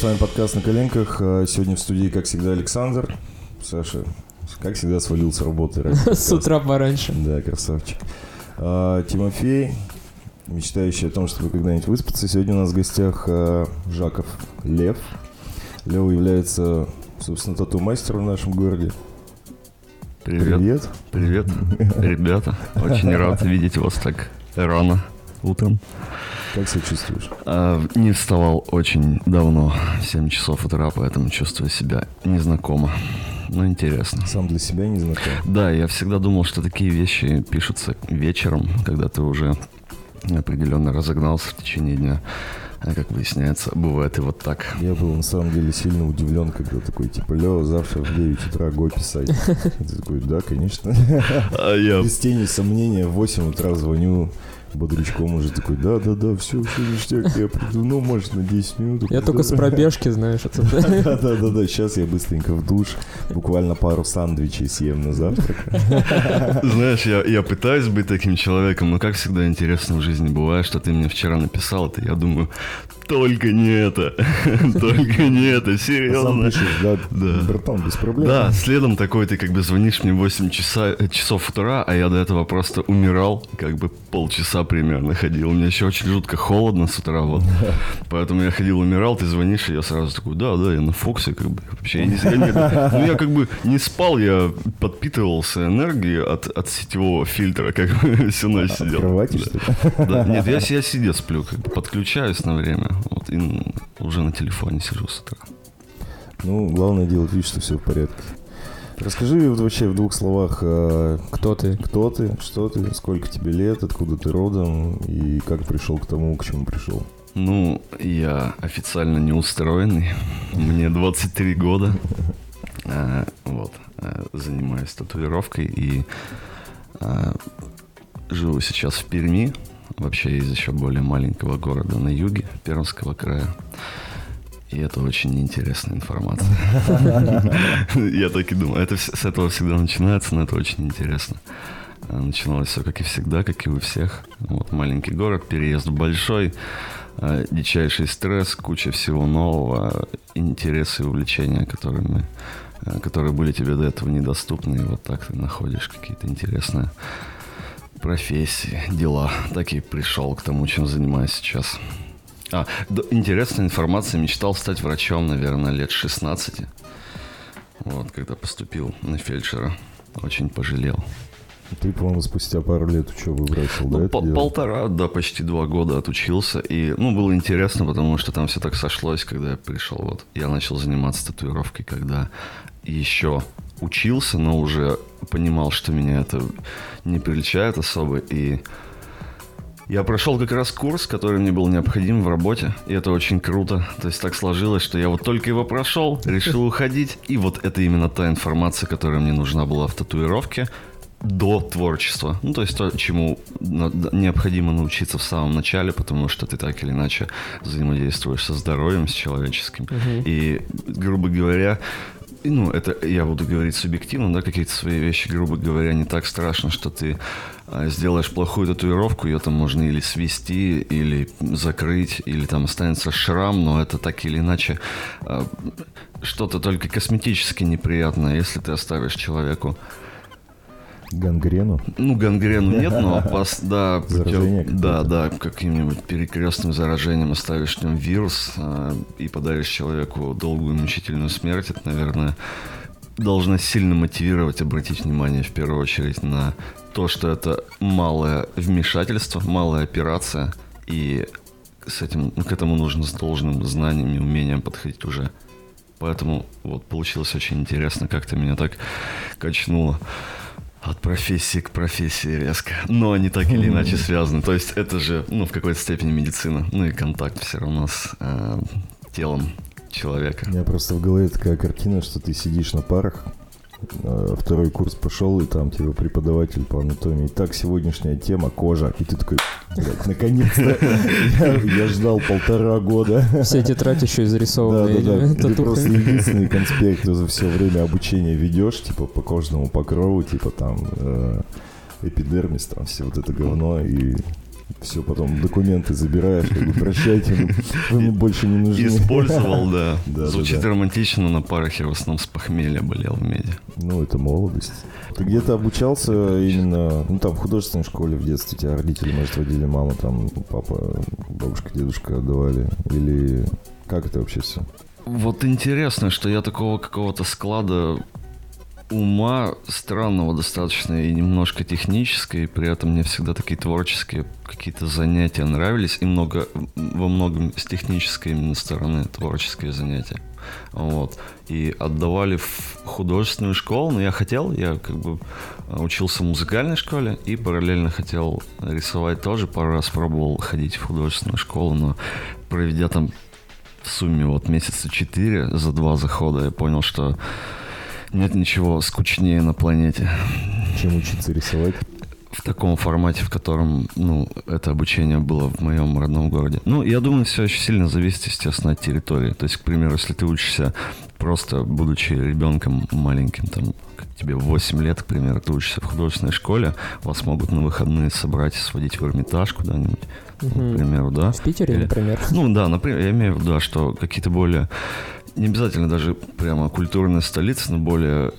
с вами подкаст «На коленках». А, Сегодня в студии, как всегда, Александр. Саша, как всегда, свалил с работы. С утра пораньше. Да, красавчик. А, Тимофей, мечтающий о том, чтобы когда-нибудь выспаться. Сегодня у нас в гостях а, Жаков Лев. Лев является, собственно, тату-мастером в нашем городе. Привет. Привет, ребята. Очень рад видеть вас так рано утром. Как себя чувствуешь? А, не вставал очень давно, в 7 часов утра, поэтому чувствую себя незнакомо. Но интересно. Сам для себя не знаком. Да, я всегда думал, что такие вещи пишутся вечером, когда ты уже определенно разогнался в течение дня. А как выясняется, бывает и вот так. Я был на самом деле сильно удивлен, когда такой, типа, Лева, завтра в 9 утра го писать. Ты такой, да, конечно. А я Без тени сомнения, в 8 утра звоню бодрячком уже такой, да-да-да, все, все ништяк, я приду, ну, может, на 10 минут. Я только с пробежки, знаешь, это да. Да-да-да, сейчас я быстренько в душ, буквально пару сандвичей съем на завтрак. Знаешь, я, я пытаюсь быть таким человеком, но как всегда интересно в жизни бывает, что ты мне вчера написал это, я думаю, только не это, только не это, А серьезно. да, братан, без проблем. Да, следом такой ты как бы звонишь мне в 8 часа, э, часов утра, а я до этого просто умирал, как бы полчаса примерно ходил. Мне еще очень жутко холодно с утра, вот. Поэтому я ходил, умирал, ты звонишь, и я сразу такой, да, да, я на Фоксе, как бы, вообще, я не, ну, я как бы не спал, я подпитывался энергией от, от сетевого фильтра, как бы всю ночь сидел. Да, нет, я, я сидя сплю, как бы подключаюсь на время, вот, и уже на телефоне сижу с утра. Ну, главное делать вид, что все в порядке. Расскажи вообще в двух словах, а, Кто ты? кто ты, что ты, сколько тебе лет, откуда ты родом и как пришел к тому, к чему пришел. Ну, я официально неустроенный. Мне 23 года. А, Вот. а, Занимаюсь татуировкой и живу сейчас в Перми. Вообще из еще более маленького города на юге Пермского края. И это очень интересная информация. Я так и думаю. Это с этого всегда начинается, но это очень интересно. А, Начиналось все как и всегда, как и у всех. Вот маленький город, переезд в большой, а, дичайший стресс, куча всего нового, интересы и увлечения, которыми, а, которые были тебе до этого недоступны. И вот так ты находишь какие-то интересные профессии, дела. Так и пришел к тому, чем занимаюсь сейчас. А, да, интересная информация. Мечтал стать врачом, наверное, лет 16. Вот, когда поступил на фельдшера. Очень пожалел. Ты, по-моему, спустя пару лет учебы бросил, да, Ну, пол- дело? полтора, да, почти два года отучился. И, ну, было интересно, потому что там все так сошлось, когда я пришел. Вот я начал заниматься татуировкой, когда еще учился, но уже понимал, что меня это не приличает особо. И я прошел как раз курс, который мне был необходим в работе, и это очень круто. То есть так сложилось, что я вот только его прошел, решил уходить, и вот это именно та информация, которая мне нужна была в татуировке до творчества. Ну, то есть то, чему необходимо научиться в самом начале, потому что ты так или иначе взаимодействуешь со здоровьем, с человеческим. И, грубо говоря, ну, это я буду говорить субъективно, да, какие-то свои вещи, грубо говоря, не так страшно, что ты а, сделаешь плохую татуировку, ее там можно или свести, или закрыть, или там останется шрам, но это так или иначе а, что-то только косметически неприятное, если ты оставишь человеку Гангрену? ну, гангрену нет, но опас, да, путем- да, да, каким-нибудь перекрестным заражением оставишь в нем вирус э, и подаришь человеку долгую мучительную смерть, это, наверное, должно сильно мотивировать, обратить внимание в первую очередь на то, что это малое вмешательство, малая операция, и с этим, к этому нужно с должным знанием и умением подходить уже. Поэтому вот получилось очень интересно, как-то меня так качнуло. От профессии к профессии резко. Но они так или иначе связаны. То есть это же, ну, в какой-то степени медицина. Ну и контакт все равно с э, телом человека. У меня просто в голове такая картина, что ты сидишь на парах, второй курс пошел, и там типа преподаватель по анатомии. Так, сегодняшняя тема кожа. И ты такой, наконец-то. Я, я ждал полтора года. Все тетрадь еще Да, изрисованы да, да. этими Ты просто единственный конспект за все время обучения ведешь, типа по кожному покрову, типа там э, эпидермис, там все вот это говно. И Все, потом документы забираешь, как бы, прощайте, вы- вы мне больше не нужны. Использовал, да. Да, да, Звучит да. романтично, на парах я в основном с похмелья болел в меди. Ну, это молодость. Ты где-то обучался именно, ну, там, в художественной школе в детстве тебя родители, может, водили, мама, там, папа, бабушка, дедушка отдавали? Или как это вообще все? Вот интересно, что я такого какого-то склада ума странного достаточно и немножко техническое, и при этом мне всегда такие творческие какие-то занятия нравились, и много, во многом с технической именно стороны творческие занятия. Вот. И отдавали в художественную школу, но я хотел, я как бы а, учился в музыкальной школе и параллельно хотел рисовать тоже. Пару раз пробовал ходить в художественную школу, но проведя там в сумме вот месяца четыре за два захода, я понял, что нет ничего скучнее на планете Чем учиться рисовать? в таком формате, в котором, ну, это обучение было в моем родном городе. Ну, я думаю, все очень сильно зависит, естественно, от территории. То есть, к примеру, если ты учишься просто, будучи ребенком маленьким, там, тебе 8 лет, к примеру, ты учишься в художественной школе, вас могут на выходные собрать и сводить в Эрмитаж куда-нибудь, к Мгм. примеру, да? В Питере, Или- например. Ну да, например, я имею в виду, да, что какие-то более, не обязательно даже прямо культурные столицы, но более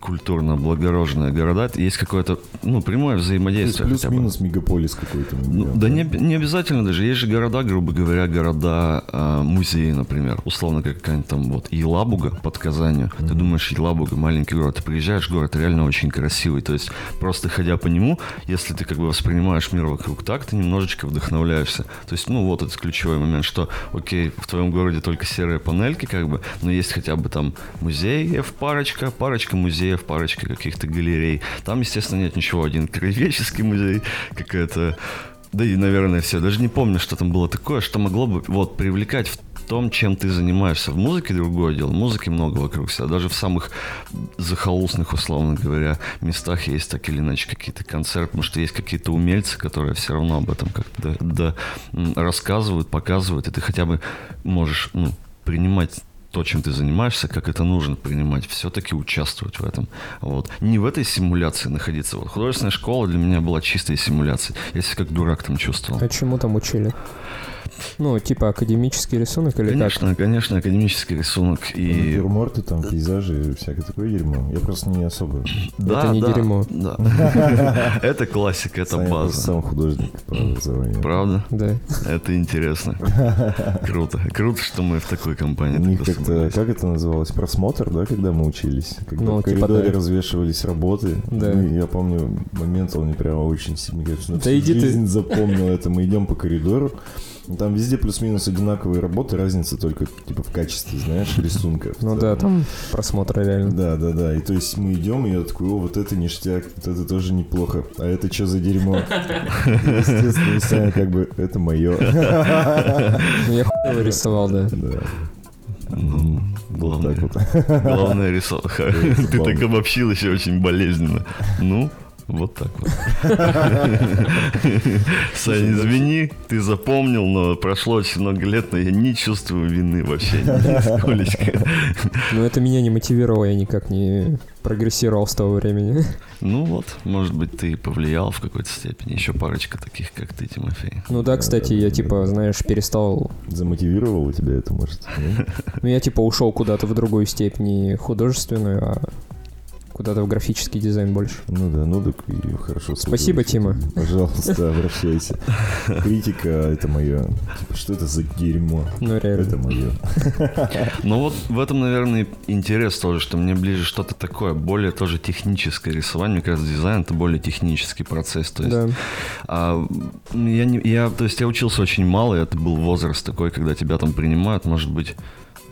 культурно облагороженные города, есть какое-то, ну, прямое взаимодействие. плюс-минус мегаполис какой-то. Ну, да не, не обязательно даже. Есть же города, грубо говоря, города а, музеи, например. Условно, как какая-нибудь там вот Елабуга под Казанью. Ты думаешь, Елабуга маленький город. Ты приезжаешь, город реально очень красивый. То есть просто ходя по нему, если ты как бы воспринимаешь мир вокруг так, ты немножечко вдохновляешься. То есть, ну вот этот ключевой момент, что, окей, в твоем городе только серые панельки, как бы, но есть хотя бы там музеев парочка, парочка музеев, парочка каких-то галерей. Там, естественно, нет ничего. Один краеведческий музей, какая-то да и, наверное, все. Даже не помню, что там было такое, что могло бы вот привлекать в том, чем ты занимаешься. В музыке другое дело. Музыки много вокруг себя. Даже в самых захолустных, условно говоря, местах есть так или иначе какие-то концерты, потому что есть какие-то умельцы, которые все равно об этом как-то да- да, рассказывают, показывают, и ты хотя бы можешь ну, принимать то, чем ты занимаешься, как это нужно принимать, все-таки участвовать в этом. Вот. Не в этой симуляции находиться. Вот художественная школа для меня была чистой симуляцией. Я себя как дурак там чувствовал. А чему там учили? Ну, типа академический рисунок или как? Конечно, конечно, академический рисунок и... Натюрморты, там, пейзажи, всякое такое дерьмо. Я просто не особо. Это не дерьмо. Да. Это классика, это Сам я просто база. сам художник по образованию. Правда? Да. Это интересно. Круто. Круто, что мы в такой компании. У них как-то, как это называлось, просмотр, да, когда мы учились? Когда Ну, в типа коридоре да. развешивались работы. Да. Ну, я помню, момент, он мне прямо очень сильно, на Да иди ты. жизнь запомнил это. Мы идем по коридору, там везде плюс-минус одинаковые работы, разница только типа в качестве, знаешь, рисунка. в Ну да, там просмотры реально. Да, да, да. И то есть мы идем, и я такой, о, вот это ништяк, вот это тоже неплохо. А это что за дерьмо? Естественно, как бы, это мое. Ну, Я хуево рисовал, да. Да. Ну, Вот главное, так вот. главное рисовка. Ты так обобщил еще очень болезненно. Ну, вот так вот. Сань, извини, ты запомнил, но прошло очень много лет, но я не чувствую вины вообще нисколечко. Но это меня не мотивировало, я никак не прогрессировал с того времени. Ну вот, может быть, ты повлиял в какой-то степени. Еще парочка таких, как ты, Тимофей. Ну да, кстати, я типа, знаешь, перестал... Замотивировало тебя это, может? Ну я типа ушел куда-то в другую степь, не художественную, а куда-то в графический дизайн больше. Ну да, ну так и хорошо. Спасибо. Тима. Пожалуйста, обращайся. Критика — это мое. Типа, что это за дерьмо? Ну реально. Это мое. Ну вот в этом, наверное, интерес тоже, что мне ближе что-то такое, более тоже техническое рисование. Мне кажется, дизайн это более технический процесс. То есть, Да. а, я, не, я, то есть я учился очень мало, и это был возраст такой, когда тебя там принимают, может быть,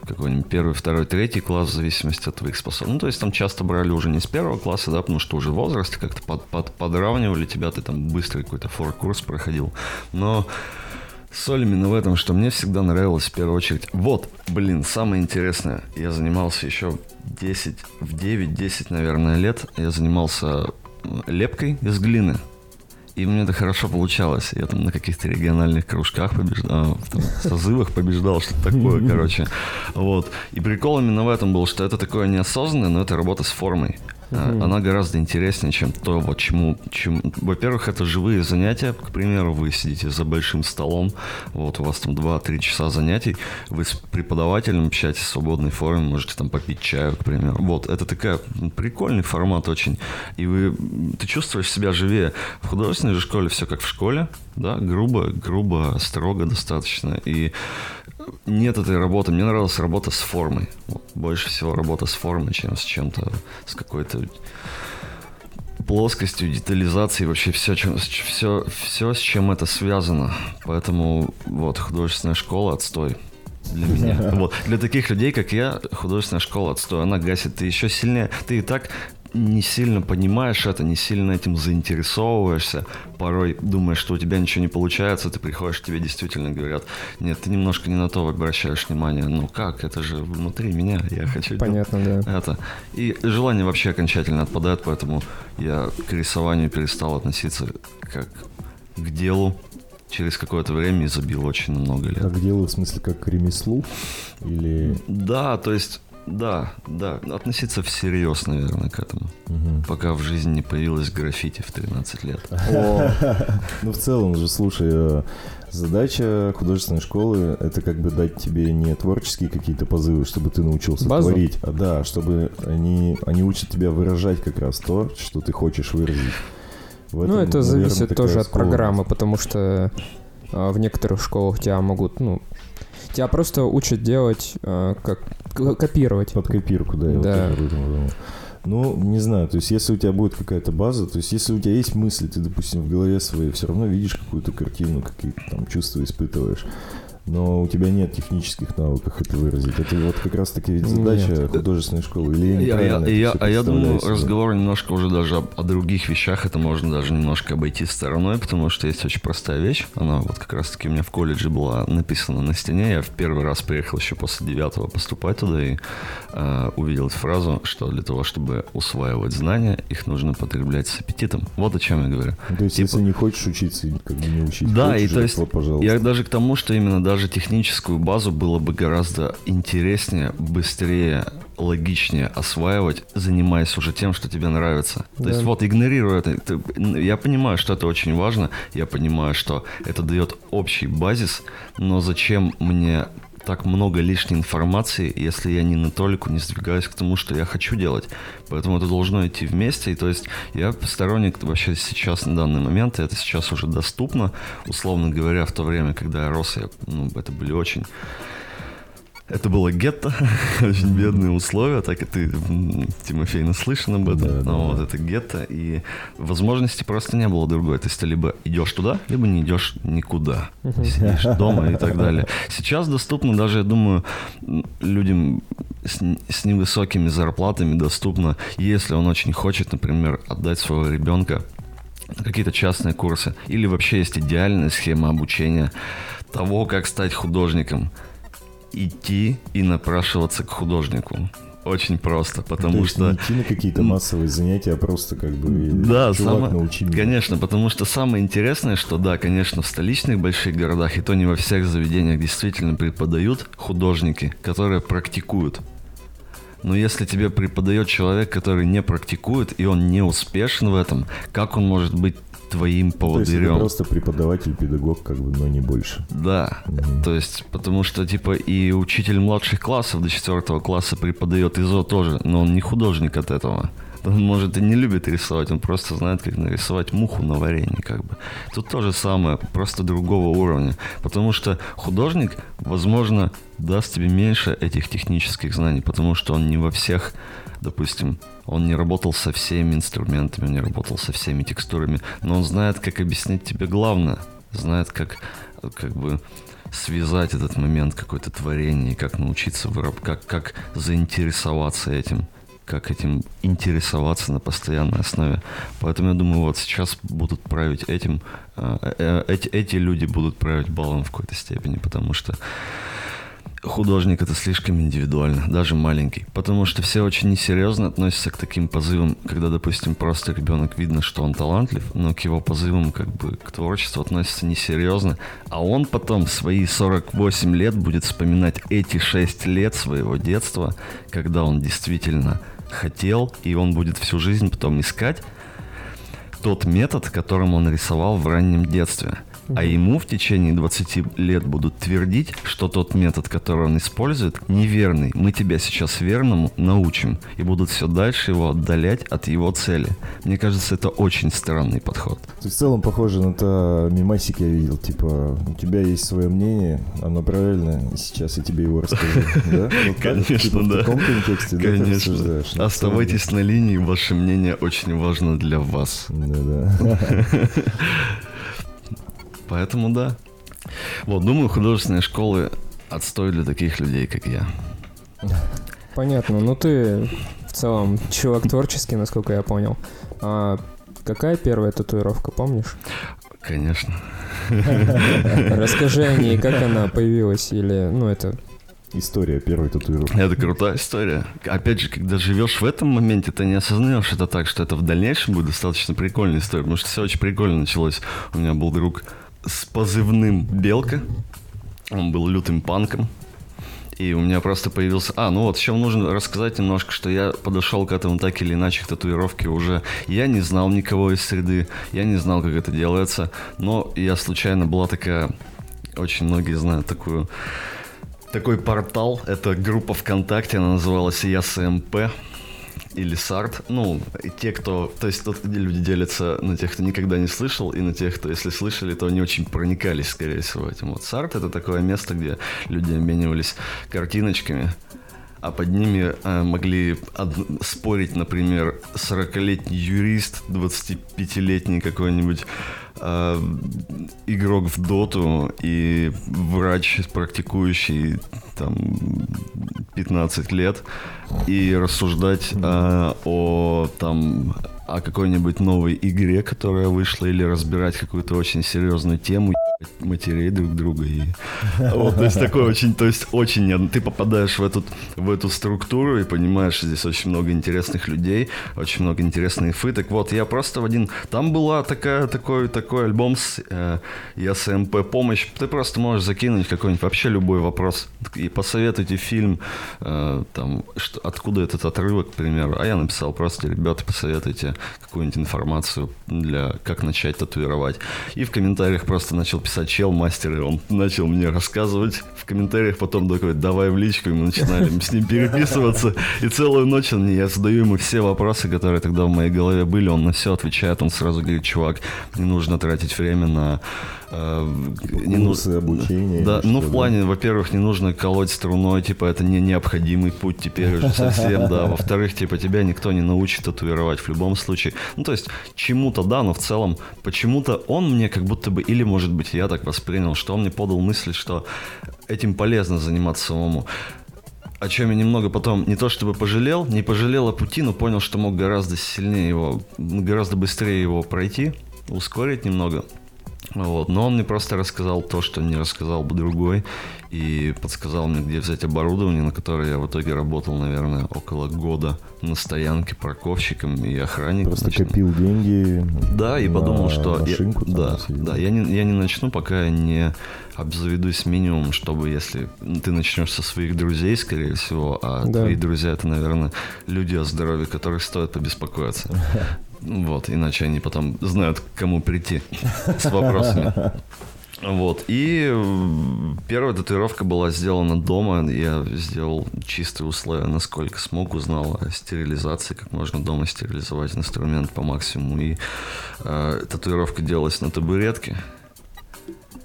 какой-нибудь первый, второй, третий класс, в зависимости от твоих способностей. Ну, то есть там часто брали уже не с первого класса, да, потому что уже возраст, как-то под, под- подравнивали тебя, ты там быстрый какой-то фор-курс проходил. Но соль именно в этом, что мне всегда нравилось в первую очередь. Вот, блин, самое интересное. Я занимался еще 10, в 9-10, наверное, лет. Я занимался э, лепкой из глины. И мне это хорошо получалось. Я там на каких-то региональных кружках побеждал, там, созывах побеждал, что-то такое, короче. Вот. И прикол именно в этом был, что это такое неосознанное, но это работа с формой. Мгм. Она гораздо интереснее, чем то, вот чему, чем... Во-первых, это живые занятия. К примеру, вы сидите за большим столом, вот у вас там 2-3 часа занятий, вы с преподавателем общаетесь в свободной форме, можете там попить чаю, к примеру. Вот, это такая прикольный формат очень. И вы, ты чувствуешь себя живее. В художественной же школе все как в школе, да, грубо, грубо, строго достаточно. И нет этой работы. Мне нравилась работа с формой. Больше всего работа с формой, чем с чем-то, с какой-то плоскостью, детализацией, вообще все, чем, все, все, с чем это связано. Поэтому вот художественная школа отстой для меня. Вот. Для таких людей, как я, художественная школа отстой. Она гасит. Ты еще сильнее. Ты и так не сильно понимаешь это, не сильно этим заинтересовываешься. Порой думаешь, что у тебя ничего не получается, ты приходишь, тебе действительно говорят, нет, ты немножко не на то обращаешь внимание. Ну как, это же внутри меня, я хочу... Понятно, да. Это. И желание вообще окончательно отпадает, поэтому я к рисованию перестал относиться как к делу. Через какое-то время и забил очень много лет. Как дело, в смысле, как к ремеслу? Или... Да, то есть, да, да, относиться всерьез, наверное, к этому. Мгм. Пока в жизни не появилось граффити в 13 лет. Ну, в целом же, слушай, э, задача художественной школы — это как бы дать тебе не творческие какие-то позывы, чтобы ты научился Базу? творить, а да, чтобы они, они учат тебя выражать как раз то, что ты хочешь выразить. В Ну, это зависит тоже от программы, потому что а, в некоторых школах тебя могут, ну, тебя просто учат делать, а, как копировать. Под копирку, да, я вот Да. этом думал. Ну, не знаю, то есть если у тебя будет какая-то база, то есть если у тебя есть мысли, ты, допустим, в голове своей все равно видишь какую-то картину, какие-то там чувства испытываешь, но у тебя нет технических навыков это выразить. Это вот как раз-таки ведь задача Нет. художественной школы. Или я Я- я- неправильно это я- всё а я думаю, себе? разговор немножко уже даже об- о, других вещах, это можно даже немножко обойти стороной, потому что есть очень простая вещь. Она вот как раз-таки у меня в колледже была написана на стене. Я в первый раз приехал еще после девятого поступать туда и э, увидел эту фразу, что для того, чтобы усваивать знания, их нужно потреблять с аппетитом. Вот о чем я говорю. Ну, То есть, типа- если не хочешь учиться, как бы не учить. Да, Хочешь, и то есть вот, пожалуйста. я даже к тому, что именно даже техническую базу было бы гораздо интереснее, быстрее, логичнее осваивать, занимаясь уже тем, что тебе нравится. То Да. есть вот игнорируя это, ты- я понимаю, что это очень важно, я понимаю, что это дает общий базис, но зачем мне так много лишней информации, если я ни на толику не сдвигаюсь к тому, что я хочу делать. Поэтому это должно идти вместе. И то есть я сторонник вообще сейчас на данный момент, и это сейчас уже доступно, условно говоря, в то время, когда я рос, я, ну, это были очень это было гетто, очень бедные условия, так и ты, Тимофей, наслышан об этом. Да, да, вот это гетто, и возможности просто не было другой. То есть ты либо идешь туда, либо не идешь никуда. Сидишь дома и так далее. Сейчас доступно даже, я думаю, людям с, с невысокими зарплатами доступно, если он очень хочет, например, отдать своего ребенка какие-то частные курсы. Или вообще есть идеальная схема обучения того, как стать художником. Идти и напрашиваться к художнику. Очень просто, То потому есть что... не идти на какие-то массовые занятия, а просто как бы Да, чувак, самое- научи меня. Конечно, потому что самое интересное, что да, конечно, в столичных больших городах, и то не во всех заведениях действительно преподают художники, которые практикуют. Но если тебе преподает человек, который не практикует, и он не успешен в этом, как он может быть твоим То есть поводырем? просто преподаватель, педагог, как бы, но не больше. Да, Мгм. то есть, потому что, типа, и учитель младших классов до четвертого класса преподает ИЗО тоже, но он не художник от этого. Он, может, и не любит рисовать, он просто знает, как нарисовать муху на варенье, как бы. Тут то же самое, просто другого уровня. Потому что художник, возможно, даст тебе меньше этих технических знаний, потому что он не во всех, допустим, он не работал со всеми инструментами, он не работал со всеми текстурами, но он знает, как объяснить тебе главное, знает, как, как бы связать этот момент какое-то творение, как научиться выраб, как, как заинтересоваться этим, как этим интересоваться на постоянной основе. Поэтому я думаю, вот сейчас будут править этим, э, э, эти, эти люди будут править балом в какой-то степени, потому что художник это слишком индивидуально, даже маленький. Потому что все очень несерьезно относятся к таким позывам, когда, допустим, просто ребенок видно, что он талантлив, но к его позывам, как бы, к творчеству относятся несерьезно. А он потом в свои 48 лет будет вспоминать эти 6 лет своего детства, когда он действительно хотел, и он будет всю жизнь потом искать тот метод, которым он рисовал в раннем детстве – а ему в течение 20 лет будут твердить, что тот метод, который он использует, неверный. Мы тебя сейчас верному научим. И будут все дальше его отдалять от его цели. Мне кажется, это очень странный подход. Есть в целом похоже на то мимасик я видел. Типа, у тебя есть свое мнение, оно правильное, и сейчас я тебе его расскажу. Да? Конечно, типа да. В таком контексте, Конечно. Оставайтесь на линии, ваше мнение очень важно для вас. Да-да. Поэтому да. Вот, думаю, художественные школы отстой для таких людей, как я. Понятно. Ну ты в целом чувак творческий, насколько я понял. А какая первая татуировка, помнишь? Конечно. Расскажи о ней, как она появилась, или, ну, это История первой татуировки. Это крутая история. Опять же, когда живешь в этом моменте, ты не осознаешь это так, что это в дальнейшем будет достаточно прикольная история, потому что все очень прикольно началось. У меня был друг, с позывным «Белка». Он был лютым панком. И у меня просто появился... А, ну вот, еще нужно рассказать немножко, что я подошел к этому так или иначе, к татуировке уже. Я не знал никого из среды, я не знал, как это делается, но я случайно была такая... Очень многие знают такую... Такой портал, это группа ВКонтакте, она называлась ЯСМП или Сарт. Ну, те, кто... То есть тут люди делятся на тех, кто никогда не слышал, и на тех, кто, если слышали, то не очень проникались, скорее всего, этим. Вот Сарт — это такое место, где люди обменивались картиночками, а под ними э, могли од- спорить, например, 40-летний юрист, 25-летний какой-нибудь э, игрок в доту и врач, практикующий там 15 лет, и рассуждать э, о там о какой-нибудь новой игре, которая вышла, или разбирать какую-то очень серьезную тему, матерей друг друга и вот, то есть такой очень, то есть очень, ты попадаешь в эту, в эту структуру и понимаешь, здесь очень много интересных людей, очень много интересной инфы, так вот, я просто в один, там была такая, такой, такой альбом с э, ЕСМП помощь, ты просто можешь закинуть какой-нибудь вообще любой вопрос и посоветуйте фильм, э, там, что, откуда этот отрывок, к примеру, а я написал просто, ребята, посоветуйте какую-нибудь информацию для, как начать татуировать, и в комментариях просто начал писать чел мастер, и он начал мне рассказывать в комментариях, потом такой, давай в личку, и мы начинали с ним переписываться, и целую ночь он, я задаю ему все вопросы, которые тогда в моей голове были, он на все отвечает, он сразу говорит, чувак, не нужно тратить время на не Курсы обучения. Да, ну в плане, во-первых, не нужно колоть струной, типа это не необходимый путь теперь уже совсем, да. Во-вторых, типа тебя никто не научит татуировать в любом случае. Ну то есть чему-то да, но в целом почему-то он мне как будто бы, или может быть я так воспринял, что он мне подал мысль, что этим полезно заниматься самому о чем я немного потом не то чтобы пожалел, не пожалел о пути, но понял, что мог гораздо сильнее его, гораздо быстрее его пройти, ускорить немного. Вот. Но он мне просто рассказал то, что не рассказал бы другой, и подсказал мне, где взять оборудование, на которое я в итоге работал, наверное, около года на стоянке парковщиком и охранником. Просто начну. копил деньги. Да, и подумал, что машинку, я, да, да, я не, я не начну, пока я не обзаведусь минимум, чтобы если ты начнешь со своих друзей, скорее всего, а да. твои друзья это, наверное, люди о здоровье которых стоит побеспокоиться. Вот, иначе они потом знают, к кому прийти с вопросами. Вот. И первая татуировка была сделана дома. Я сделал чистые условия, насколько смог, узнал о стерилизации, как можно дома стерилизовать инструмент по максимуму. И э, татуировка делалась на табуретке.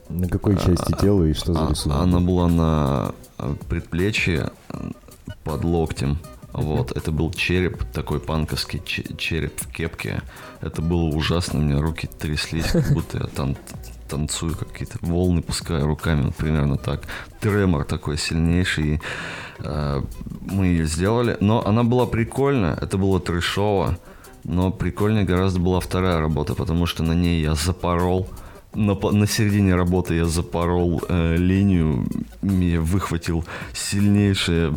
На какой части а, тела и что за а, рисунок? Она была на предплечье под локтем. Вот, это был череп, такой панковский череп в кепке. Это было ужасно, у меня руки тряслись, как будто я там танцую, какие-то волны пускаю руками, вот примерно так. Тремор такой сильнейший. Э, мы ее сделали, но она была прикольная, это было трешово, но прикольнее гораздо была вторая работа, потому что на ней я запорол на, на середине работы я запорол э, линию, я выхватил сильнейшее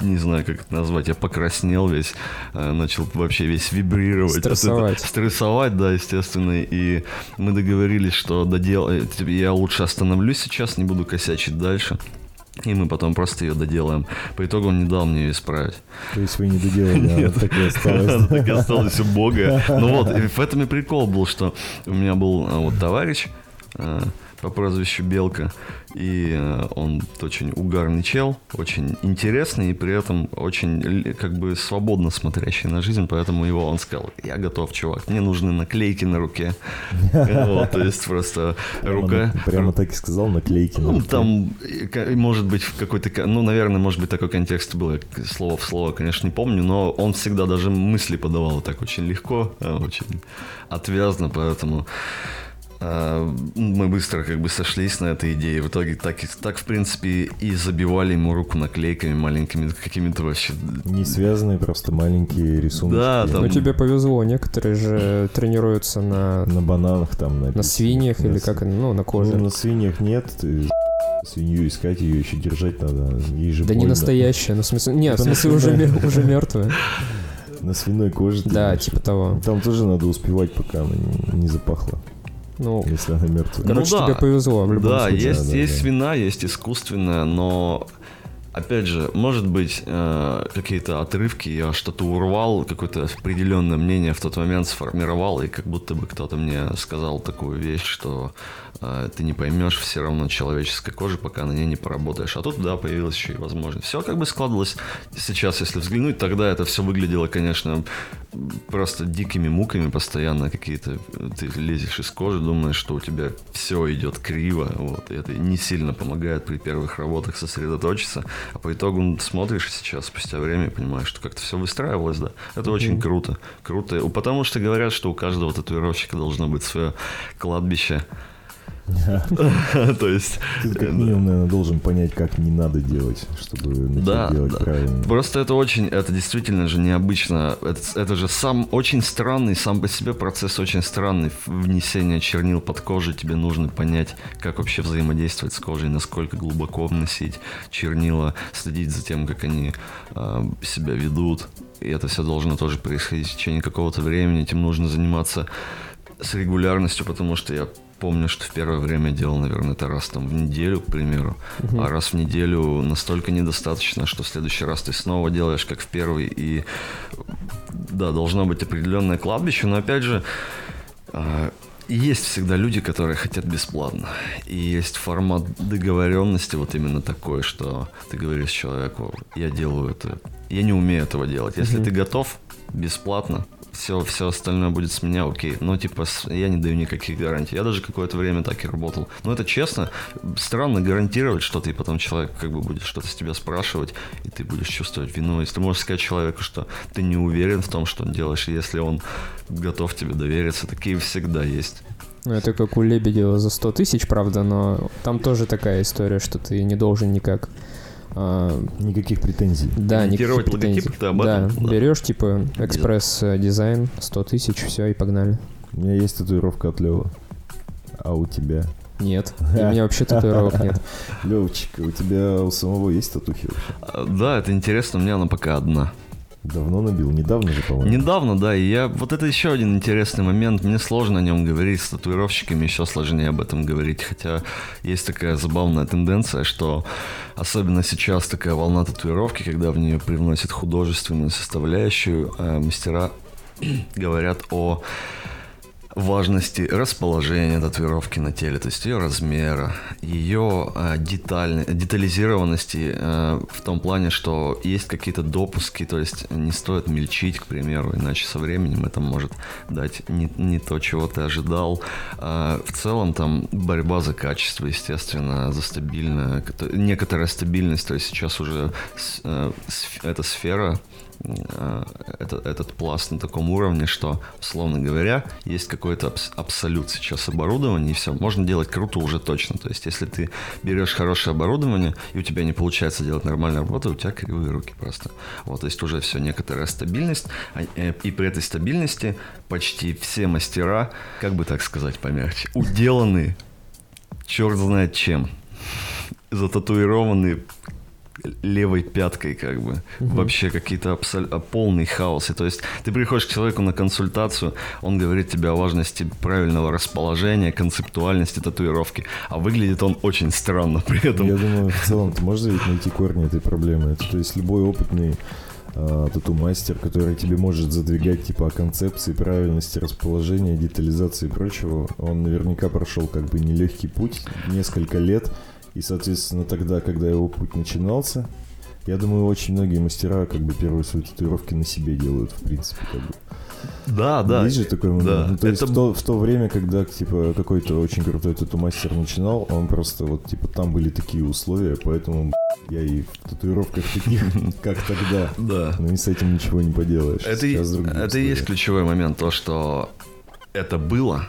не знаю, как это назвать, я покраснел весь, э, начал вообще весь вибрировать. Стрессовать. Стрессовать, да, естественно. И мы договорились, что додел... Я лучше остановлюсь сейчас, не буду косячить дальше. И мы потом просто ее доделаем. По итогу он не дал мне ее исправить. То есть вы не доделали, а Нет. так и осталась. Она так и осталась убогая. Ну вот, и в этом и прикол был, что у меня был а, вот товарищ а, по прозвищу Белка, и а, он очень угарный чел, очень интересный и при этом очень как бы свободно смотрящий на жизнь, поэтому его он сказал, я готов, чувак, мне нужны наклейки на руке. Вот, то есть просто рука... Прямо так и сказал, наклейки. на Ну, руке. там, э, может быть, в какой-то... ко- Ну, наверное, может быть, такой контекст был, слово в слово, конечно, не помню, но он всегда даже мысли подавал так очень легко, а, очень отвязно, поэтому мы быстро как бы сошлись на этой идее. В итоге так, так в принципе, и забивали ему руку наклейками маленькими, какими-то вообще... Не связанные, просто маленькие рисунки. Да, там- Ну, тебе повезло, некоторые же тренируются на, На бананах там написано. на свиньях На или как, ну, на коже. Ну, на свиньях нет. ты Свинью искать, ее еще держать надо. Ей же Да не больно. настоящая, ну, в смысле, нет, в Типа на смысле уже, уже мертвая. На свиной коже. Да, в типа того. Там тоже надо успевать, пока она не, не запахла, Ну, если она мертвая. Ну короче, да. тебе повезло в любом Да, случае. есть, да, есть да. свина, есть искусственная, но опять же, может быть, э, какие-то отрывки, я что-то урвал, какое-то определенное мнение в тот момент сформировал, и как будто бы кто-то мне сказал такую вещь, что ты не поймешь все равно человеческой кожи, пока на ней не поработаешь. А тут, да, появилась еще и возможность. Все как бы складывалось сейчас, если взглянуть, тогда это все выглядело, конечно, просто дикими муками постоянно какие-то. Ты лезешь из кожи, думаешь, что у тебя все идет криво, вот, и это не сильно помогает при первых работах сосредоточиться, а по итогу смотришь сейчас, спустя время, и понимаешь, что как-то все выстраивалось, да. Это очень круто, круто, потому что говорят, что у каждого татуировщика должно быть свое кладбище. То есть... Ты как минимум, наверное, должен понять, как не надо делать, чтобы начать делать правильно. Просто это очень, это действительно же необычно. Это, это же сам очень странный, сам по себе процесс очень странный. Внесение чернил под кожу, тебе нужно понять, как вообще взаимодействовать с кожей, насколько глубоко вносить чернила, следить за тем, как они э, себя ведут. И это все должно тоже происходить в течение какого-то времени. Этим нужно заниматься с регулярностью, потому что я помню, что в первое время делал, наверное, это раз там в неделю, к примеру. А раз в неделю настолько недостаточно, что в следующий раз ты снова делаешь, как в первый. И да, должно быть определенное кладбище, но опять же, а, есть всегда люди, которые хотят бесплатно. И есть формат договоренности вот именно такой, что ты говоришь человеку, я делаю это, я не умею этого делать. Если ты готов бесплатно, все, все остальное будет с меня, окей. Но типа я не даю никаких гарантий. Я даже какое-то время так и работал. Но это честно, странно гарантировать что-то, и потом человек как бы будет что-то с тебя спрашивать, и ты будешь чувствовать вину. Если ты можешь сказать человеку, что ты не уверен в том, что он делаешь, если он готов тебе довериться, такие всегда есть. Ну, это как у Лебедева за 100 тысяч, правда, но там тоже такая история, что ты не должен никак... а, Никаких претензий. да, никаких Имитировать претензий. Да? Да. берешь, типа, экспресс-дизайн, 100 тысяч, все, и погнали. У меня есть татуировка от Лева. А у тебя? Нет, у меня вообще татуировок нет. Левчик, у тебя у самого есть татухи вообще? А, Да, это интересно, у меня она пока одна. Давно набил? Недавно же, по-моему. Недавно, да, и я... Вот это еще один интересный момент. Мне сложно о нем говорить с татуировщиками, еще сложнее об этом говорить. Хотя есть такая забавная тенденция, что особенно сейчас такая волна татуировки, когда в нее привносят художественную составляющую, э, мастера говорят о важности расположения татуировки на теле, то есть ее размера, ее э, деталь- детализированности э, в том плане, что есть какие-то допуски, то есть не стоит мельчить, к примеру, иначе со временем это может дать не, не то, чего ты ожидал. А, в целом там борьба за качество, естественно, за стабильное, некоторая стабильность, то есть сейчас уже э, эта сфера э, это, этот пласт на таком уровне, что, условно говоря, есть какой-то абс- абсолют сейчас оборудования, и все, можно делать круто уже точно. То есть, если ты берешь хорошее оборудование, и у тебя не получается делать нормальную работу, у тебя кривые руки просто. Вот, то есть уже все, некоторая стабильность, а, э, и при этой стабильности почти все мастера, как бы так сказать помягче, уделаны черт знает чем. Зататуированы левой пяткой, как бы. Вообще какие-то абсолютно полный хаос. И то есть ты приходишь к человеку на консультацию, он говорит тебе о важности правильного расположения, концептуальности татуировки, а выглядит он очень странно при этом. Я думаю, в целом ты можешь ведь найти корни этой проблемы. Это, то есть любой опытный а, тату-мастер, который тебе может задвигать типа о концепции, правильности расположения, детализации и прочего, он наверняка прошел как бы нелегкий путь, несколько лет, и, соответственно, тогда, когда его путь начинался, я думаю, очень многие мастера как бы первые свои татуировки на себе делают, в принципе, как бы. Да, да. Есть же такой момент. Да. Ну, то есть Это- в, то, в то время, когда типа какой-то очень крутой тату-мастер начинал, он просто вот типа там были такие условия, поэтому я и в татуировках таких, как тогда. Да. Но и с этим ничего не поделаешь. Это, и- это и есть ключевой момент, то, что это было,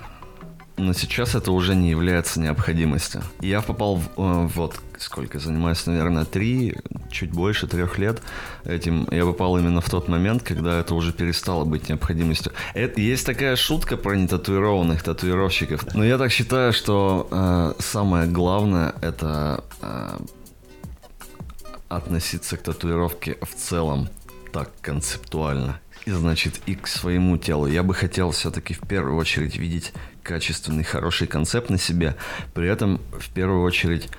но сейчас это уже не является необходимостью. Я попал в, э, вот, сколько, занимаюсь, наверное, три, чуть больше трех лет этим. Я попал именно в тот момент, когда это уже перестало быть необходимостью. Это, есть такая шутка про нетатуированных татуировщиков. Но я так считаю, что э, самое главное это э, относиться к татуировке в целом так концептуально. И значит, и к своему телу. Я бы хотел все-таки в первую очередь видеть качественный, хороший концепт на себе. При этом в первую очередь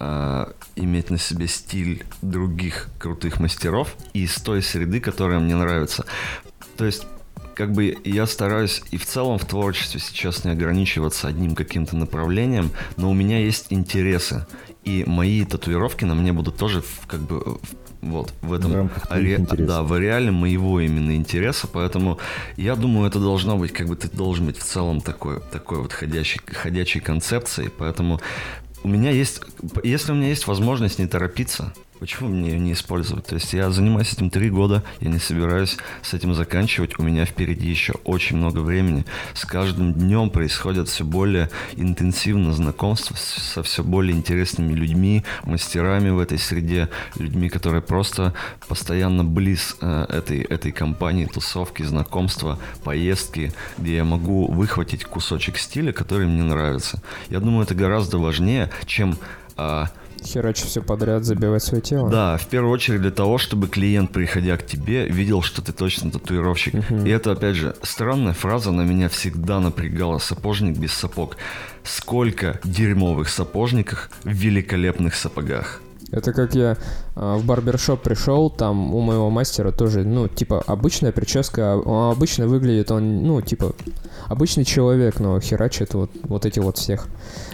э, иметь на себе стиль других крутых мастеров и из той среды, которая мне нравится. То есть как бы я стараюсь и в целом в творчестве сейчас не ограничиваться одним каким-то направлением, но у меня есть интересы. И мои татуировки на мне будут тоже как бы вот в этом В интересов. да, в ареале моего именно интереса, поэтому я думаю, это должно быть, как бы ты должен быть в целом такой, такой вот ходячей, ходячей концепцией, поэтому у меня есть, если у меня есть возможность не торопиться, почему мне не использовать? То есть я занимаюсь этим три года, я не собираюсь с этим заканчивать, у меня впереди еще очень много времени. С каждым днем происходят все более интенсивно знакомства со все более интересными людьми, мастерами в этой среде, людьми, которые просто постоянно близ э, этой, этой компании, тусовки, знакомства, поездки, где я могу выхватить кусочек стиля, который мне нравится. Я думаю, это гораздо важнее, чем а, Херачить все подряд, забивать свое тело. да, в первую очередь для того, чтобы клиент, приходя к тебе, видел, что ты точно татуировщик. И это, опять же, странная фраза, на меня всегда напрягала. Сапожник без сапог. Сколько дерьмовых сапожников в великолепных сапогах. Это как я в барбершоп пришел, там у моего мастера тоже, ну, типа, обычная прическа, а, обычно выглядит он, ну, типа, обычный человек, но херачит вот, вот эти вот всех.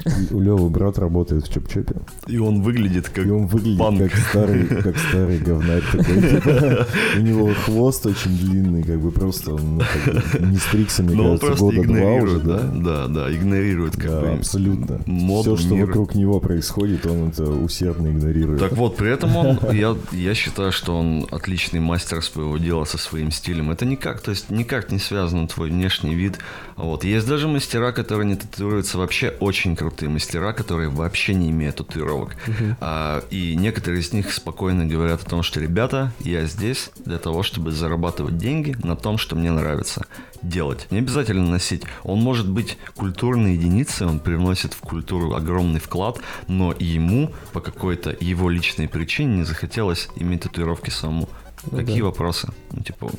И У Левы брат работает в Чоп-Чопе. И он выглядит как... И он выглядит панк. как старый, как старый говнарь такой. типа. У него хвост очень длинный, как бы просто он ну, как бы не стригся, мне кажется, года два уже, да? да? Да, игнорирует как Да, бы абсолютно. Все, что мир. вокруг него происходит, он это усердно игнорирует. Так вот, при этом он, я, я считаю, что он отличный мастер своего дела со своим стилем. Это никак, то есть никак не связано твой внешний вид. Вот. Есть даже мастера, которые не татуируются вообще очень крутые мастера, которые вообще не имеют татуировок. А, и некоторые из них спокойно говорят о том, что ребята, я здесь для того, чтобы зарабатывать деньги на том, что мне нравится делать. Не обязательно носить. Он может быть культурной единицей, он привносит в культуру огромный вклад, но ему по какой-то его личной причине не захотелось иметь татуировки самому. Ну Какие да. вопросы? Ну, типа,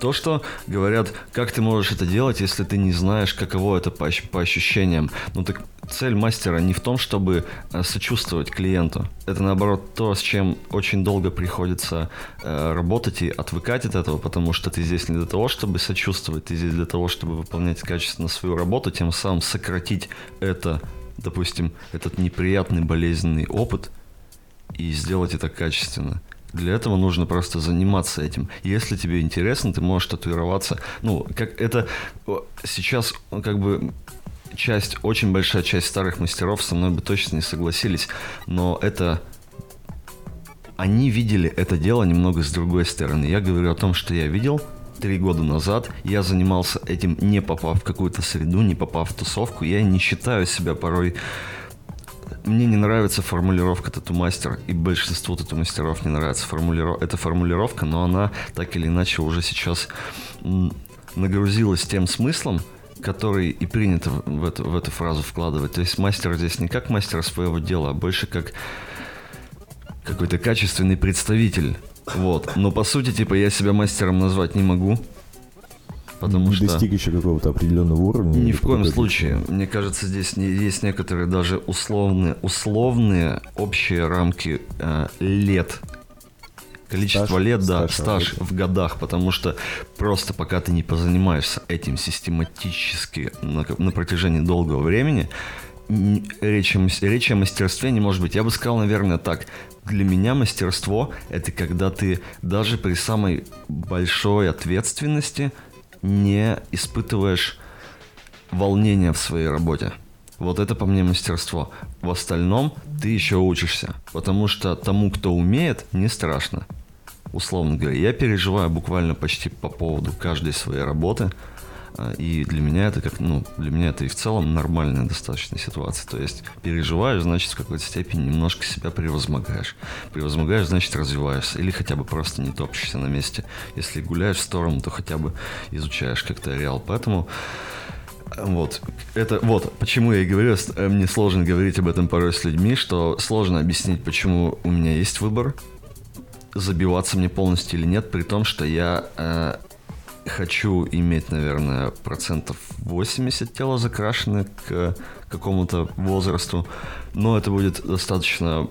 то, что говорят, как ты можешь это делать, если ты не знаешь, каково это по, по ощущениям. Ну так цель мастера не в том, чтобы э, сочувствовать клиенту. Это наоборот то, с чем очень долго приходится э, работать и отвыкать от этого, потому что ты здесь не для того, чтобы сочувствовать, ты здесь для того, чтобы выполнять качественно свою работу, тем самым сократить это, допустим, этот неприятный болезненный опыт и сделать это качественно. Для этого нужно просто заниматься этим. Если тебе интересно, ты можешь татуироваться. Ну, как это сейчас ну, как бы часть, очень большая часть старых мастеров со мной бы точно не согласились, но это они видели это дело немного с другой стороны. Я говорю о том, что я видел три года назад. Я занимался этим, не попав в какую-то среду, не попав в тусовку. Я не считаю себя порой мне не нравится формулировка тату-мастер, и большинству тату-мастеров не нравится формулировка. Эта формулировка, но она так или иначе уже сейчас нагрузилась тем смыслом, который и принято в эту, в эту фразу вкладывать. То есть мастер здесь не как мастер своего дела, а больше как какой-то качественный представитель. Вот. Но по сути, типа, я себя мастером назвать не могу. Потому не что... достиг еще какого-то определенного уровня. Ни в коем случае. Мне кажется, здесь не- есть некоторые даже условные, условные общие рамки э, лет. Количество Стаж? лет, да, Стаж стаж в годах, потому что просто пока ты не позанимаешься этим систематически на, на протяжении долгого времени, речь о, речь о мастерстве не может быть. Я бы сказал, наверное, так. Для меня мастерство — это когда ты даже при самой большой ответственности не испытываешь волнения в своей работе. Вот это по мне мастерство. В остальном ты еще учишься. Потому что тому, кто умеет, не страшно. Условно говоря, я переживаю буквально почти по поводу каждой своей работы. А, И для меня это как, ну, для меня это и в целом нормальная достаточно ситуация. То есть переживаешь, значит, в какой-то степени немножко себя превозмогаешь. Превозмогаешь, значит, развиваешься. Или хотя бы просто не топчешься на месте. Если гуляешь в сторону, то хотя бы изучаешь как-то реал. Поэтому вот, это вот, почему я и говорю, э, мне сложно говорить об этом порой с людьми, что сложно объяснить, почему у меня есть выбор, забиваться мне полностью или нет, при том, что я э, хочу иметь, наверное, процентов 80 тела закрашены к какому-то возрасту, но это будет достаточно,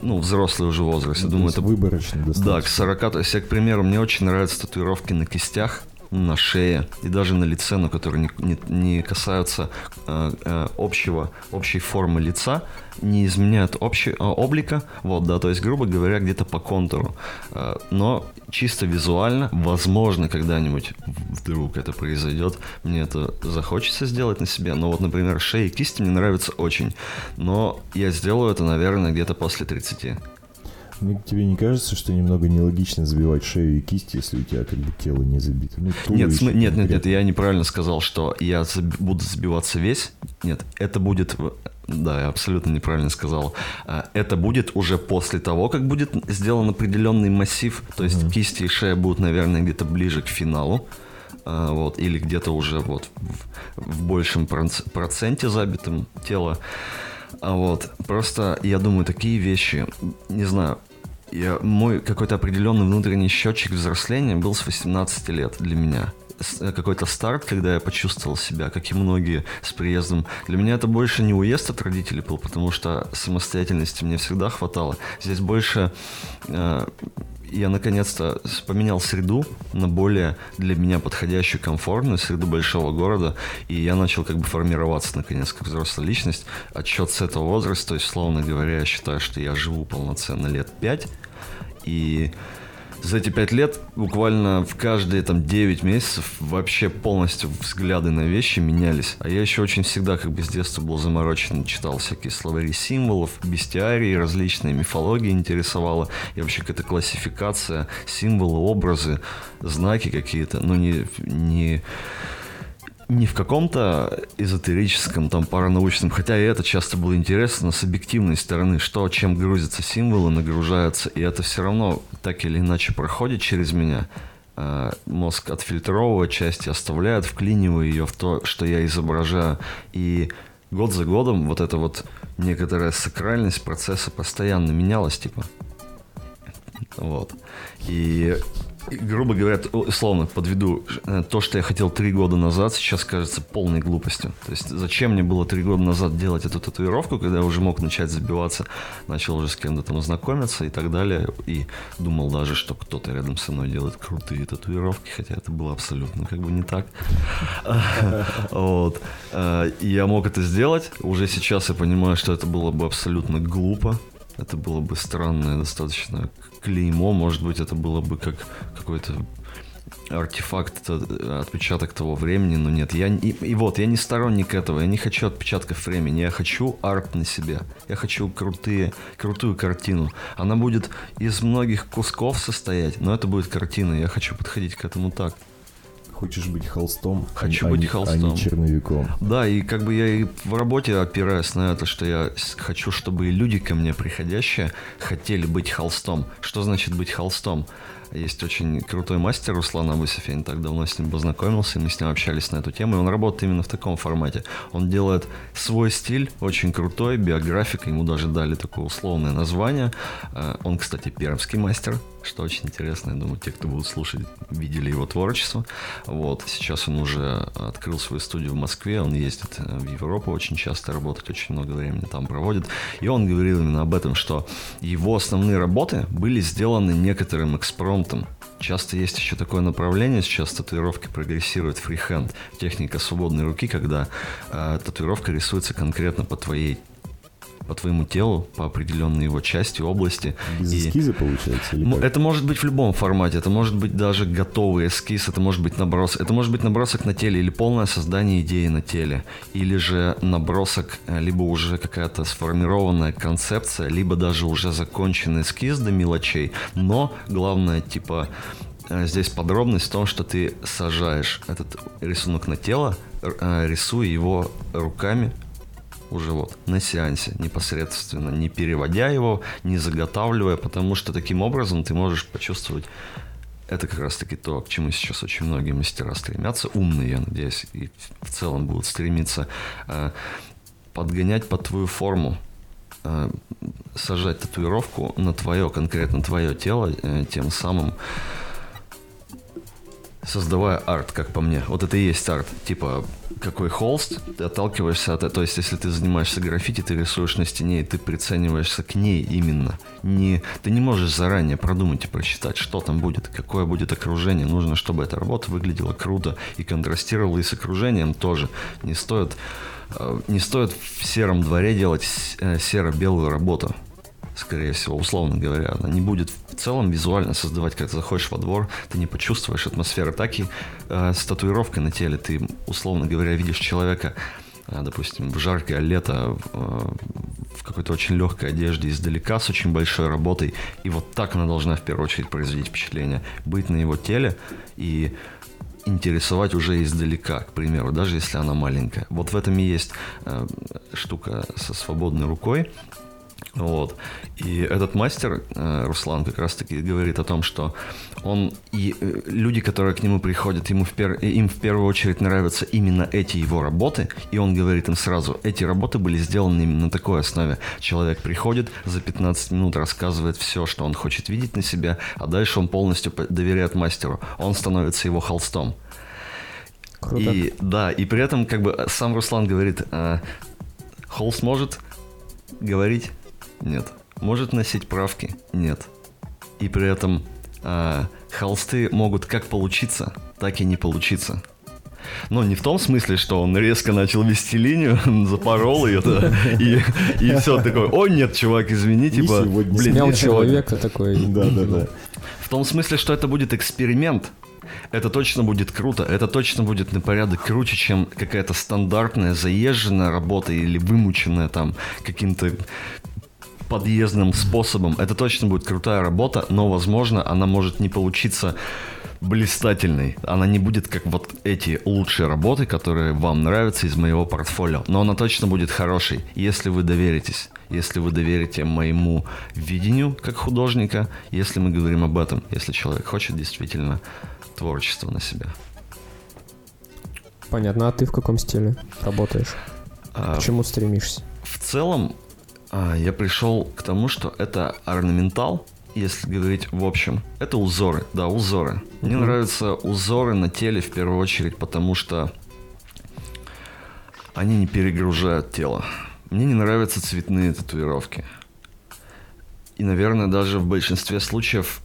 ну, взрослый уже возраст. Я Ну, то думаю, это выборочно да, к достаточно. 40. То есть, я, к примеру, мне очень нравятся татуировки на кистях, на шее и даже на лице, но которые не, не- не касаются э, э, общего, общей формы лица, не изменяют общий, э, облика, вот, да, то есть, грубо говоря, где-то по контуру. Э, но чисто визуально, возможно, когда-нибудь вдруг это произойдет, мне это захочется сделать на себе. Но вот, например, шея и кисти мне нравятся очень. Но я сделаю это, наверное, где-то после 30. Ну, тебе не кажется, что немного нелогично забивать шею и кисть, если у тебя как бы тело не забито? Ну, Нет, см- нет, нет, нет, я неправильно сказал, что я заб- буду забиваться весь. Нет, это будет... в- Да, я абсолютно неправильно сказал. А, Это будет уже после того, как будет сделан определенный массив. То есть кисти и шея будут, наверное, где-то ближе к финалу. А, Вот, или где-то уже вот в, в большем проц- проценте забитым тело. А вот, просто я думаю, такие вещи, не знаю, я, мой какой-то определенный внутренний счетчик взросления был с 18 лет для меня. Э, Какой-то старт, когда я почувствовал себя, как и многие, с приездом. Для меня это больше не уезд от родителей был, потому что самостоятельности мне всегда хватало. Здесь больше э, я наконец-то поменял среду на более для меня подходящую, комфортную среду большого города, и я начал как бы формироваться наконец как взрослая личность. Отчет с этого возраста, то есть, словно говоря, я считаю, что я живу полноценно лет пять, и за эти пять лет буквально в каждые там 9 месяцев вообще полностью взгляды на вещи менялись. А я еще очень всегда как бы с детства был заморочен, читал всякие словари символов, бестиарии различные, мифология интересовала. И вообще какая-то классификация, символы, образы, знаки какие-то. Ну не, не не в каком-то эзотерическом, там, паранаучном, хотя и это часто было интересно, но с объективной стороны, что, чем грузятся символы, нагружаются, и это все равно так или иначе проходит через меня. А, Мозг отфильтровывает часть и оставляет, вклинивая ее в то, что я изображаю. И год за годом вот эта вот некоторая сакральность процесса постоянно менялась, типа. Вот. И, грубо говоря, условно подведу, э, то, что я хотел три года назад, сейчас кажется полной глупостью. То есть зачем мне было три года назад делать эту татуировку, когда я уже мог начать забиваться, начал уже с кем-то там знакомиться и так далее, и думал даже, что кто-то рядом со мной делает крутые татуировки, хотя это было абсолютно как бы не так. Вот. Э, Я мог это сделать. Уже сейчас я понимаю, что это было бы абсолютно глупо. Это было бы странное достаточно клеймо. Может быть, это было бы как какой-то артефакт, э, отпечаток того времени, но нет. Я, и, и вот, я не сторонник этого, я не хочу отпечатков времени, я хочу арт на себе. Я хочу крутые, крутую картину. Она будет из многих кусков состоять, но это будет картина. Я хочу подходить к этому так. Хочешь быть холстом, Хочу а, быть холстом. а не черновиком. Да, и как бы я и в работе опираюсь на это, что я хочу, чтобы и люди ко мне приходящие хотели быть холстом. Что значит быть холстом? Есть очень крутой мастер Руслан Абусев, я не так давно с ним познакомился, и мы с ним общались на эту тему, и он работает именно в таком формате. Он делает свой стиль, очень крутой, биографика, ему даже дали такое условное название. Э, Он, кстати, пермский мастер, что очень интересно, я думаю, те, кто будут слушать, видели его творчество. Вот, сейчас он уже открыл свою студию в Москве, он ездит э, в Европу очень часто работать, очень много времени там проводит. И он говорил именно об этом, что его основные работы были сделаны некоторым экспромтом. Часто есть еще такое направление, сейчас татуировки прогрессирует фрихенд, техника свободной руки, когда э, татуировка рисуется конкретно по твоей по твоему телу, по определенной его части, области. Без И- эскиза получается? Или как? Это может быть в любом формате. Это может быть даже готовый эскиз, это может быть набросок. Это может быть набросок на теле или полное создание идеи на теле. Или же набросок, э, либо уже какая-то сформированная концепция, либо даже уже законченный эскиз до мелочей. Но главное, типа, э, здесь подробность в том, что ты сажаешь этот рисунок на тело, э, рисуя его руками уже вот на сеансе непосредственно, не переводя его, не заготавливая, потому что таким образом ты можешь почувствовать это как раз таки то, к чему сейчас очень многие мастера стремятся, умные, я надеюсь, и в целом будут стремиться э, подгонять под твою форму, э, сажать татуировку на твое, конкретно твое тело, э, тем самым создавая арт, как по мне. Вот это и есть арт. Типа, какой холст, ты отталкиваешься от этого. То есть, если ты занимаешься граффити, ты рисуешь на стене, и ты прицениваешься к ней именно. Не, ты не можешь заранее продумать и просчитать, что там будет, какое будет окружение. Нужно, чтобы эта работа выглядела круто и контрастировала и с окружением тоже. Не стоит, э, не стоит в сером дворе делать э, серо-белую работу скорее всего, условно говоря, она не будет в целом визуально создавать, когда заходишь во двор, ты не почувствуешь атмосферы. Так и э, с татуировкой на теле ты, условно говоря, видишь человека, э, допустим, в жаркое лето, э, в какой-то очень легкой одежде, издалека, с очень большой работой, и вот так она должна в первую очередь производить впечатление. Быть на его теле и интересовать уже издалека, к примеру, даже если она маленькая. Вот в этом и есть э, штука со свободной рукой, вот. И этот мастер, э, Руслан, как раз-таки говорит о том, что он и э, люди, которые к нему приходят, ему в пер- им в первую очередь нравятся именно эти его работы, и он говорит им сразу, эти работы были сделаны именно на такой основе. Человек приходит, за 15 минут рассказывает все, что он хочет видеть на себя, а дальше он полностью по- доверяет мастеру. Он становится его холстом. Круто. И да, и при этом как бы сам Руслан говорит, э, холст может говорить нет, может носить правки нет, и при этом э, холсты могут как получиться, так и не получиться. Но не в том смысле, что он резко начал вести линию, запорол ее, да, и, и все такое, о нет, чувак, извини, И типа, сегодня блин, сегодня- человека такой. Да, да, да. в том смысле, что это будет эксперимент. Это точно будет круто. Это точно будет на порядок круче, чем какая-то стандартная, заезженная работа или вымученная там каким-то подъездным способом. Это точно будет крутая работа, но, возможно, она может не получиться блистательной. Она не будет как вот эти лучшие работы, которые вам нравятся из моего портфолио. Но она точно будет хорошей, если вы доверитесь. Если вы доверите моему видению как художника, если мы говорим об этом, если человек хочет действительно творчество на себя. Понятно, а ты в каком стиле работаешь? А, К чему стремишься? В целом, я пришел к тому, что это орнаментал, если говорить в общем. Это узоры, да, узоры. Мне Мгм. нравятся узоры на теле в первую очередь, потому что они не перегружают тело. Мне не нравятся цветные татуировки. И, наверное, даже в большинстве случаев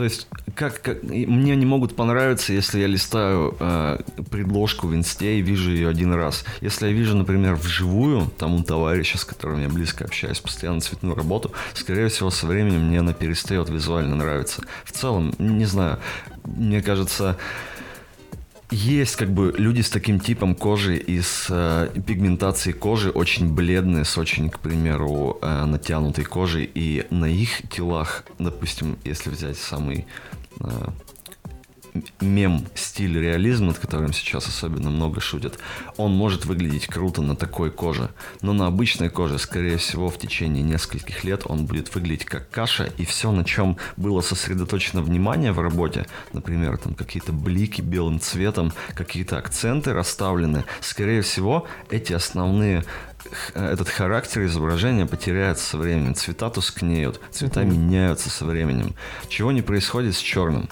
то есть, как, как- мне не могут понравиться, если я листаю э, предложку в инсте и вижу ее один раз. Если я вижу, например, вживую, там у товарища, с которым я близко общаюсь, постоянно цветную работу, скорее всего, со временем мне она перестает визуально нравиться. В целом, не знаю, мне кажется, есть как бы люди с таким типом кожи и с э, пигментацией кожи очень бледные, с очень, к примеру, э, натянутой кожей. И на их телах, допустим, если взять самый э, мем стиль реализм, над которым сейчас особенно много шутят, он может выглядеть круто на такой коже, но на обычной коже, скорее всего, в течение нескольких лет он будет выглядеть как каша, и все, на чем было сосредоточено внимание в работе, например, там какие-то блики белым цветом, какие-то акценты расставлены, скорее всего, эти основные этот характер изображения потеряется со временем. Цвета тускнеют, цвета меняются со временем. Чего не происходит с черным?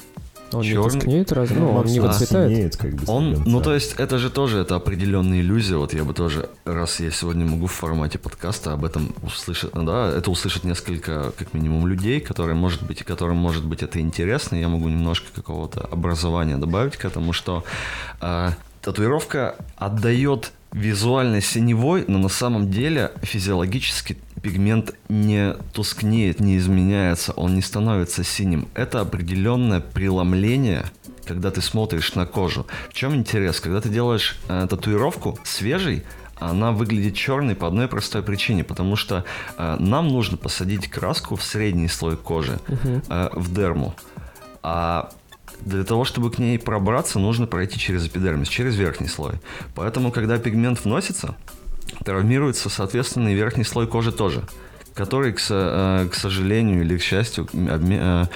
Он Черный... не тускнеет разве? Ну, он не выцветает? как бы, он, ну, то есть, это же тоже, это определенная иллюзия. Вот я бы тоже, раз я сегодня могу в формате подкаста об этом услышать, да, это услышать несколько, как минимум, людей, которые, может быть, которым, может быть, это интересно. Я могу немножко какого-то образования добавить к этому, что э, татуировка отдает визуально синевой, но на самом деле физиологически пигмент не тускнеет, не изменяется, он не становится синим. Это определенное преломление, когда ты смотришь на кожу. В чем интерес? Когда ты делаешь э, татуировку свежей, она выглядит черной по одной простой причине, потому что э, нам нужно посадить краску в средний слой кожи, uh-huh. э, в дерму. А для того, чтобы к ней пробраться, нужно пройти через эпидермис, через верхний слой. Поэтому, когда пигмент вносится, травмируется, соответственно, и верхний слой кожи тоже который, к, э, к сожалению или к счастью, э,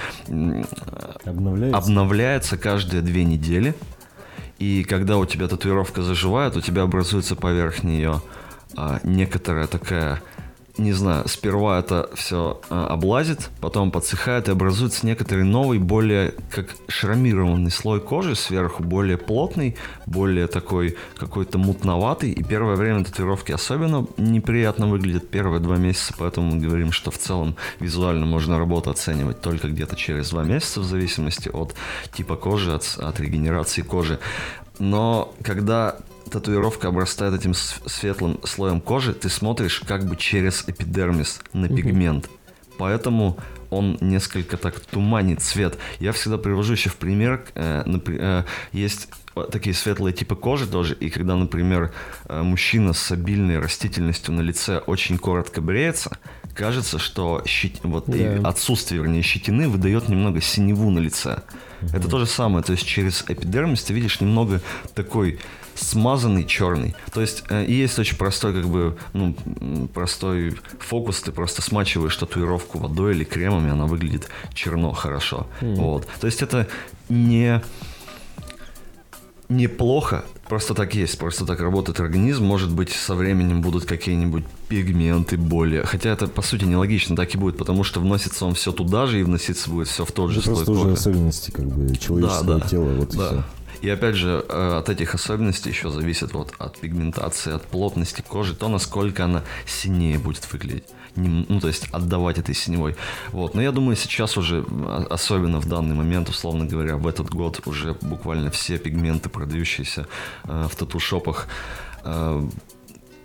обновляется. обновляется каждые две недели. И когда у тебя татуировка заживает, у тебя образуется поверх нее а, некоторая такая не знаю, сперва это все а, облазит, потом подсыхает и образуется некоторый новый, более как шрамированный слой кожи сверху, более плотный, более такой какой-то мутноватый. И первое время татуировки особенно неприятно выглядят первые два месяца, поэтому мы говорим, что в целом визуально можно работу оценивать только где-то через два месяца в зависимости от типа кожи, от, от регенерации кожи. Но когда татуировка обрастает этим светлым слоем кожи, ты смотришь как бы через эпидермис на пигмент. Поэтому он несколько так туманит цвет. Я всегда привожу еще в пример, э, э, есть такие светлые типы кожи тоже, и когда, например, э, мужчина с обильной растительностью на лице очень коротко бреется, кажется, что щит... вот да. отсутствие, вернее, щетины выдает немного синеву на лице. Угу. Это то же самое, то есть через эпидермис ты видишь немного такой смазанный черный. То есть э, есть очень простой, как бы, ну, простой фокус. Ты просто смачиваешь татуировку водой или кремами, она выглядит черно хорошо. Mm. Вот. То есть это не неплохо, просто так есть, просто так работает организм. Может быть, со временем будут какие-нибудь пигменты более. Хотя это, по сути, нелогично, так и будет, потому что вносится он все туда же и вноситься будет все в тот же это слой просто уже особенности как бы человеческого да, да, тела, вот да. и все. И опять же, э, от этих особенностей еще зависит вот от пигментации, от плотности кожи, то, насколько она синее будет выглядеть. Ну, то есть отдавать этой синевой. Вот. Но я думаю, сейчас уже, а, особенно в данный момент, условно говоря, в этот год уже буквально все пигменты, продающиеся э, в тату-шопах,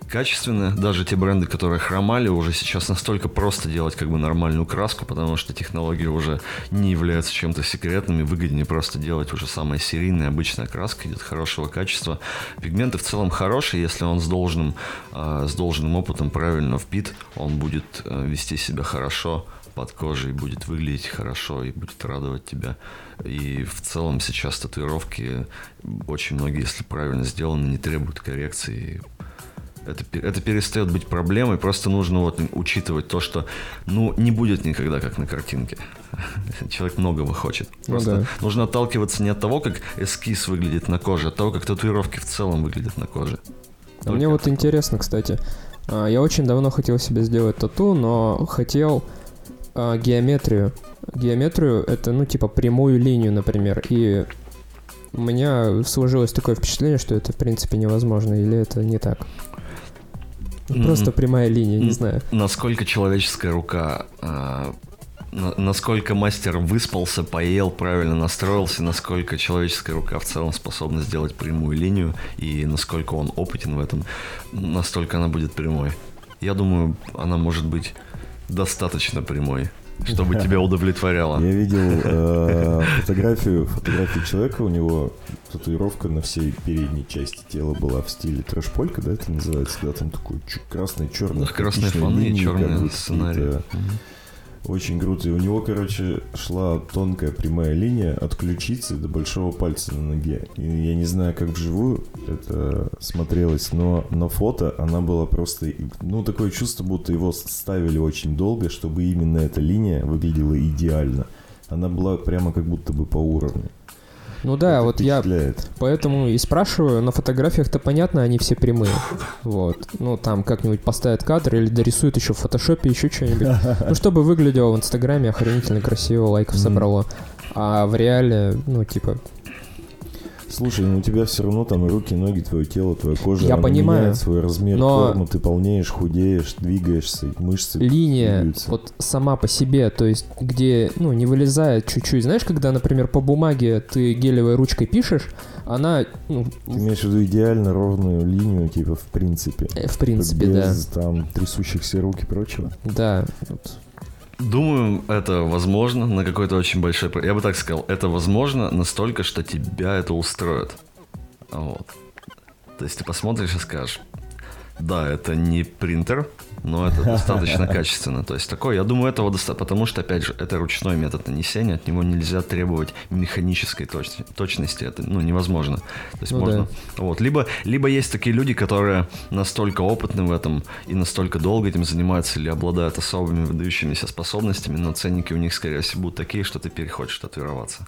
качественные. Даже те бренды, которые хромали, уже сейчас настолько просто делать как бы нормальную краску, потому что технологии уже не являются чем-то секретными. Выгоднее просто делать уже самая серийная обычная краска, идет хорошего качества. Пигменты в целом хорошие, если он с должным, э, с должным опытом правильно впит, он будет э, вести себя хорошо под кожей, будет выглядеть хорошо и будет радовать тебя. И в целом сейчас татуировки очень многие, если правильно сделаны, не требуют коррекции это, это перестает быть проблемой, просто нужно вот учитывать то, что ну не будет никогда как на картинке. Человек многого хочет. Ну просто ну, да. нужно отталкиваться не от того, как эскиз выглядит на коже, а от того, как татуировки в целом выглядят на коже. А мне вот интересно, кстати, а, я очень давно хотел себе сделать тату, но хотел а, геометрию. Геометрию это, ну, типа прямую линию, например. И у меня сложилось такое впечатление, что это в принципе невозможно, или это не так? Просто прямая линия, не знаю. Насколько человеческая рука а, насколько мастер выспался, поел, правильно настроился, насколько человеческая рука в целом способна сделать прямую линию, и насколько он опытен в этом, настолько она будет прямой. Я думаю, она может быть достаточно прямой чтобы тебя удовлетворяло. Я видел э, фотографию, фотографию человека, у него татуировка на всей передней части тела была в стиле трэш-полька, да, это называется, когда там такой красный, черный. красные фоны и черные сценарии. Очень круто. И у него, короче, шла тонкая прямая линия от ключицы до большого пальца на ноге. И я не знаю, как вживую это смотрелось, но на фото она была просто... Ну, такое чувство, будто его ставили очень долго, чтобы именно эта линия выглядела идеально. Она была прямо как будто бы по уровню. Ну да, Это вот я впечатляет. поэтому и спрашиваю, на фотографиях-то понятно, они все прямые. Вот. Ну, там как-нибудь поставят кадр или дорисуют еще в фотошопе, еще что-нибудь. Ну, чтобы выглядело в Инстаграме охренительно красиво, лайков собрало. А в реале, ну, типа, Слушай, ну у тебя все равно там руки, ноги, твое тело, твоя кожа. Я понимаю, меняет свой размер, но- форму, ты полнеешь, худеешь, двигаешься, мышцы линия двигаются. вот сама по себе, то есть где, ну, не вылезает чуть-чуть. Знаешь, когда, например, по бумаге ты гелевой ручкой пишешь, она, ну, Ты имеешь в виду идеально ровную линию, типа, в принципе. э, в принципе, да. без там трясущихся рук и прочего. Да. вот. Думаю, это возможно на какой-то очень большой... Я бы так сказал, это возможно настолько, что тебя это устроит. Вот. То есть ты посмотришь и скажешь, да, это не принтер, но это достаточно качественно. То есть такое, я думаю, этого достаточно, потому что, опять же, это ручной метод нанесения, от него нельзя требовать механической точ- точности, это, ну, невозможно. То есть Ну можно... Вот. Либо, либо есть такие люди, которые настолько опытны в этом и настолько долго этим занимаются или обладают особыми выдающимися способностями, но ценники у них, скорее всего, будут такие, что ты перехочешь татуироваться.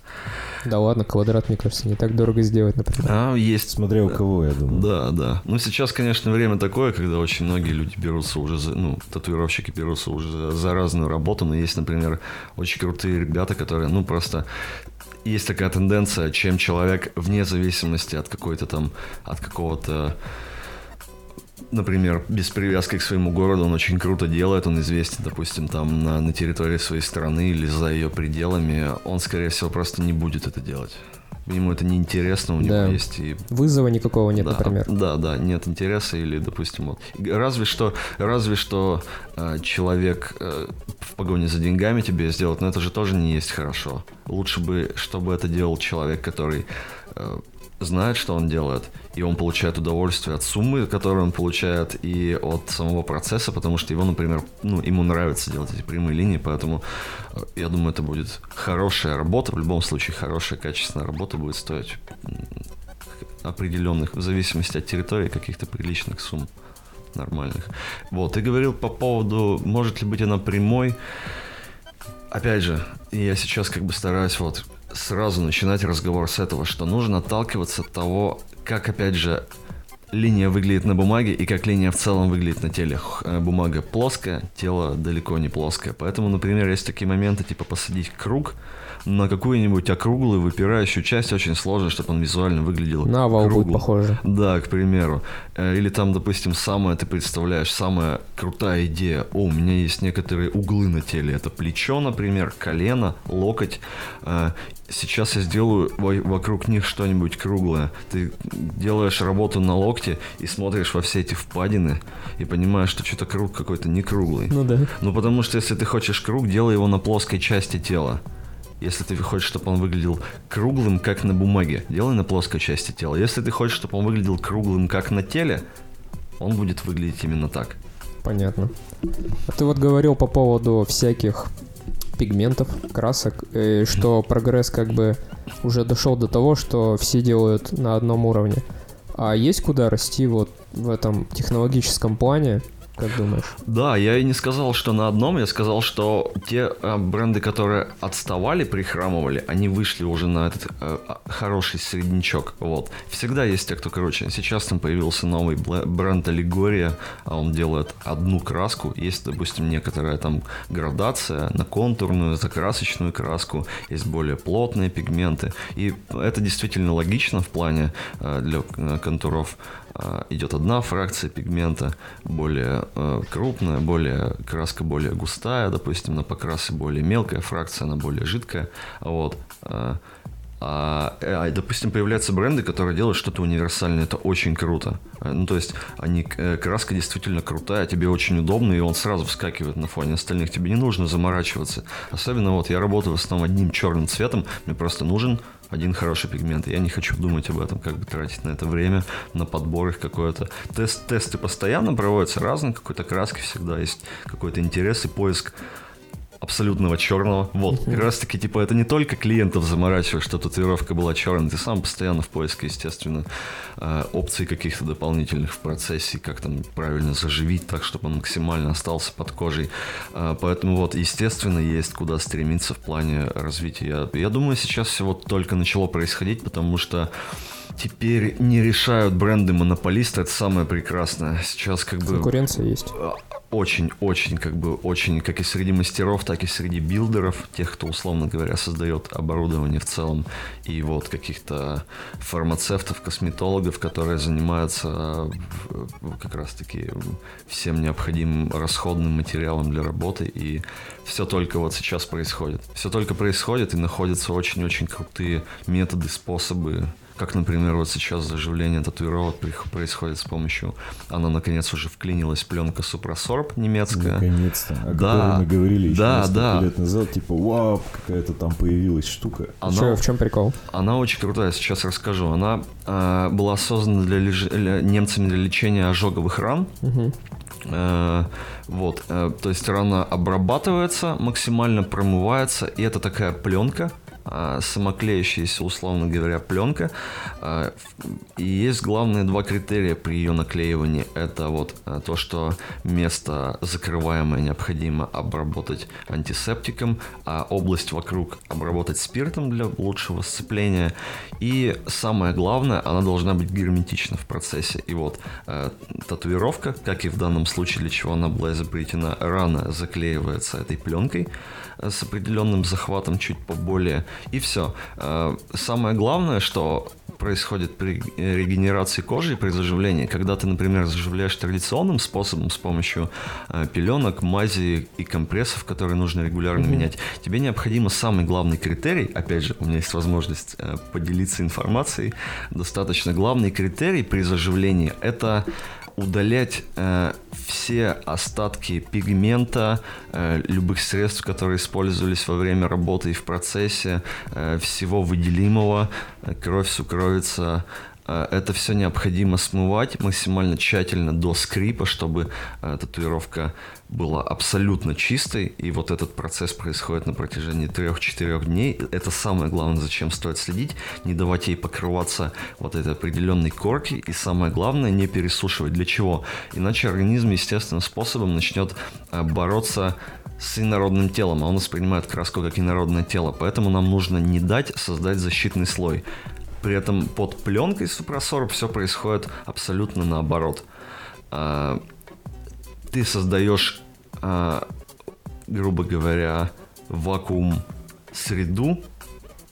Да ладно, квадрат, мне кажется, не так дорого сделать, например. А есть Смотря у кого, я думаю. Да, да. Ну, сейчас, конечно, время такое, когда очень многие люди берутся уже ну, татуировщики берутся уже за, разную работу, но есть, например, очень крутые ребята, которые, ну, просто есть такая тенденция, чем человек вне зависимости от какой-то там, от какого-то например, без привязки к своему городу, он очень круто делает, он известен, допустим, там на, на территории своей страны или за ее пределами, он, скорее всего, просто не будет это делать. Ему это неинтересно, у него Да. есть и Вызова никакого нет, да, например. Да, да, нет интереса или, допустим, вот. Разве что, разве что э, человек э, в погоне за деньгами тебе сделает, но это же тоже не есть хорошо. Лучше бы, чтобы это делал человек, который э, знает, что он делает, и он получает удовольствие от суммы, которую он получает, и от самого процесса, потому что его, например, ну, ему нравится делать эти прямые линии, поэтому э, я думаю, это будет хорошая работа, в любом случае хорошая, качественная работа будет стоить определенных, в зависимости от территории, каких-то приличных сумм нормальных. Вот, ты говорил по поводу, может ли быть она прямой. Опять же, я сейчас как бы стараюсь вот сразу начинать разговор с этого, что нужно отталкиваться от того, как, опять же, линия выглядит на бумаге и как линия в целом выглядит на теле. Э, Бумага плоская, тело далеко не плоское. Поэтому, например, есть такие моменты, типа посадить круг на какую-нибудь округлую выпирающую часть, очень сложно, чтобы он визуально выглядел На овал будет круглым. похоже. Да, к примеру. Э, Или там, допустим, самое, ты представляешь, самая крутая идея. О, у меня есть некоторые углы на теле. Это плечо, например, колено, локоть. Э, Сейчас я сделаю во- вокруг них что-нибудь круглое. Ты делаешь работу на локте и смотришь во все эти впадины и понимаешь, что что-то круг какой-то не круглый. Ну да. Ну, потому что если ты хочешь круг, делай его на плоской части тела. Если ты хочешь, чтобы он выглядел круглым, как на бумаге, делай на плоской части тела. Если ты хочешь, чтобы он выглядел круглым, как на теле, он будет выглядеть именно так. Понятно. Ты вот говорил по поводу всяких пигментов, красок, э, что прогресс как бы уже дошел до того, что все делают на одном уровне. А есть куда расти вот в этом технологическом плане, как думаешь? Да, я и не сказал, что на одном, я сказал, что те э, бренды, которые отставали, прихрамывали, они вышли уже на этот э, а, хороший среднячок. Вот. Всегда есть те, кто короче. Сейчас там появился новый бренд Аллегория, а он делает одну краску. Есть, допустим, некоторая там градация на контурную, закрасочную краску, есть более плотные пигменты. И это действительно логично в плане э, для контуров идет одна фракция пигмента, более э, крупная, более краска более густая, допустим, на покрасе более мелкая фракция, она более жидкая, вот. А, а, э, а, допустим, появляются бренды, которые делают что-то универсальное, это очень круто. Э, Ну, то есть, они, э, краска действительно крутая, тебе очень удобно, и он сразу вскакивает на фоне остальных, тебе не нужно заморачиваться. Особенно вот я работаю в основном одним черным цветом, мне просто нужен один хороший пигмент. Я не хочу думать об этом, как бы тратить на это время, на подбор их какое-то. Тест, тесты постоянно проводятся разные, какой-то краски всегда есть какой-то интерес и поиск абсолютного черного. Вот, как раз таки, типа, это не только клиентов заморачивает, что татуировка была черной, ты сам постоянно в поиске, естественно, э, опций каких-то дополнительных в процессе, как там правильно заживить так, чтобы он максимально остался под кожей. Э, поэтому вот, естественно, есть куда стремиться в плане развития. Я, я думаю, сейчас все вот только начало происходить, потому что теперь не решают бренды монополисты, это самое прекрасное. Сейчас как бы... Конкуренция есть. Очень-очень, как бы, очень, как и среди мастеров, так и среди билдеров, тех, кто, условно говоря, создает оборудование в целом, и вот каких-то фармацевтов, косметологов, которые занимаются э, как раз-таки всем необходимым расходным материалом для работы, и все только вот сейчас происходит. Все только происходит, и находятся очень-очень крутые методы, способы как, например, вот сейчас заживление татуировок происходит с помощью... Она, наконец, уже вклинилась, пленка Супросорб немецкая. Наконец-то. О да, мы говорили еще да, несколько да. лет назад. Типа, вау, какая-то там появилась штука. Она, Чё, в чем прикол? она очень крутая, сейчас расскажу. Она э, была создана для леж- для- немцами для лечения ожоговых ран. Э, вот, э, то есть рана обрабатывается, максимально промывается, и это такая пленка, самоклеящаяся, условно говоря, пленка. Э, И есть главные два критерия при ее наклеивании. Это вот э, то, что место закрываемое необходимо обработать антисептиком, а область вокруг обработать спиртом для лучшего сцепления. И самое главное, она должна быть герметична в процессе. И вот э, татуировка, как и в данном случае, для чего она была изобретена, рано заклеивается этой пленкой с определенным захватом чуть поболее. И все. Самое главное, что происходит при э, регенерации кожи и при заживлении. Когда ты, например, заживляешь традиционным способом с помощью э, пеленок, мази и компрессов, которые нужно регулярно менять, тебе необходимо самый главный критерий, опять же, у меня есть возможность э, поделиться информацией, достаточно главный критерий при заживлении – это удалять э, все остатки пигмента, э, любых средств, которые использовались во время работы и в процессе, э, всего выделимого, э, кровь, сукровица. Э, это все необходимо смывать максимально тщательно до скрипа, чтобы э, татуировка была абсолютно чистой, и вот этот процесс происходит на протяжении 3-4 дней. Это самое главное, зачем стоит следить, не давать ей покрываться вот этой определенной корки, и самое главное, не пересушивать. Для чего? Иначе организм естественным способом начнет э, бороться с инородным телом, а он воспринимает краску как инородное тело, поэтому нам нужно не дать создать защитный слой. При этом под пленкой супросорб все происходит абсолютно наоборот. А, Ты создаешь, а, грубо говоря, вакуум среду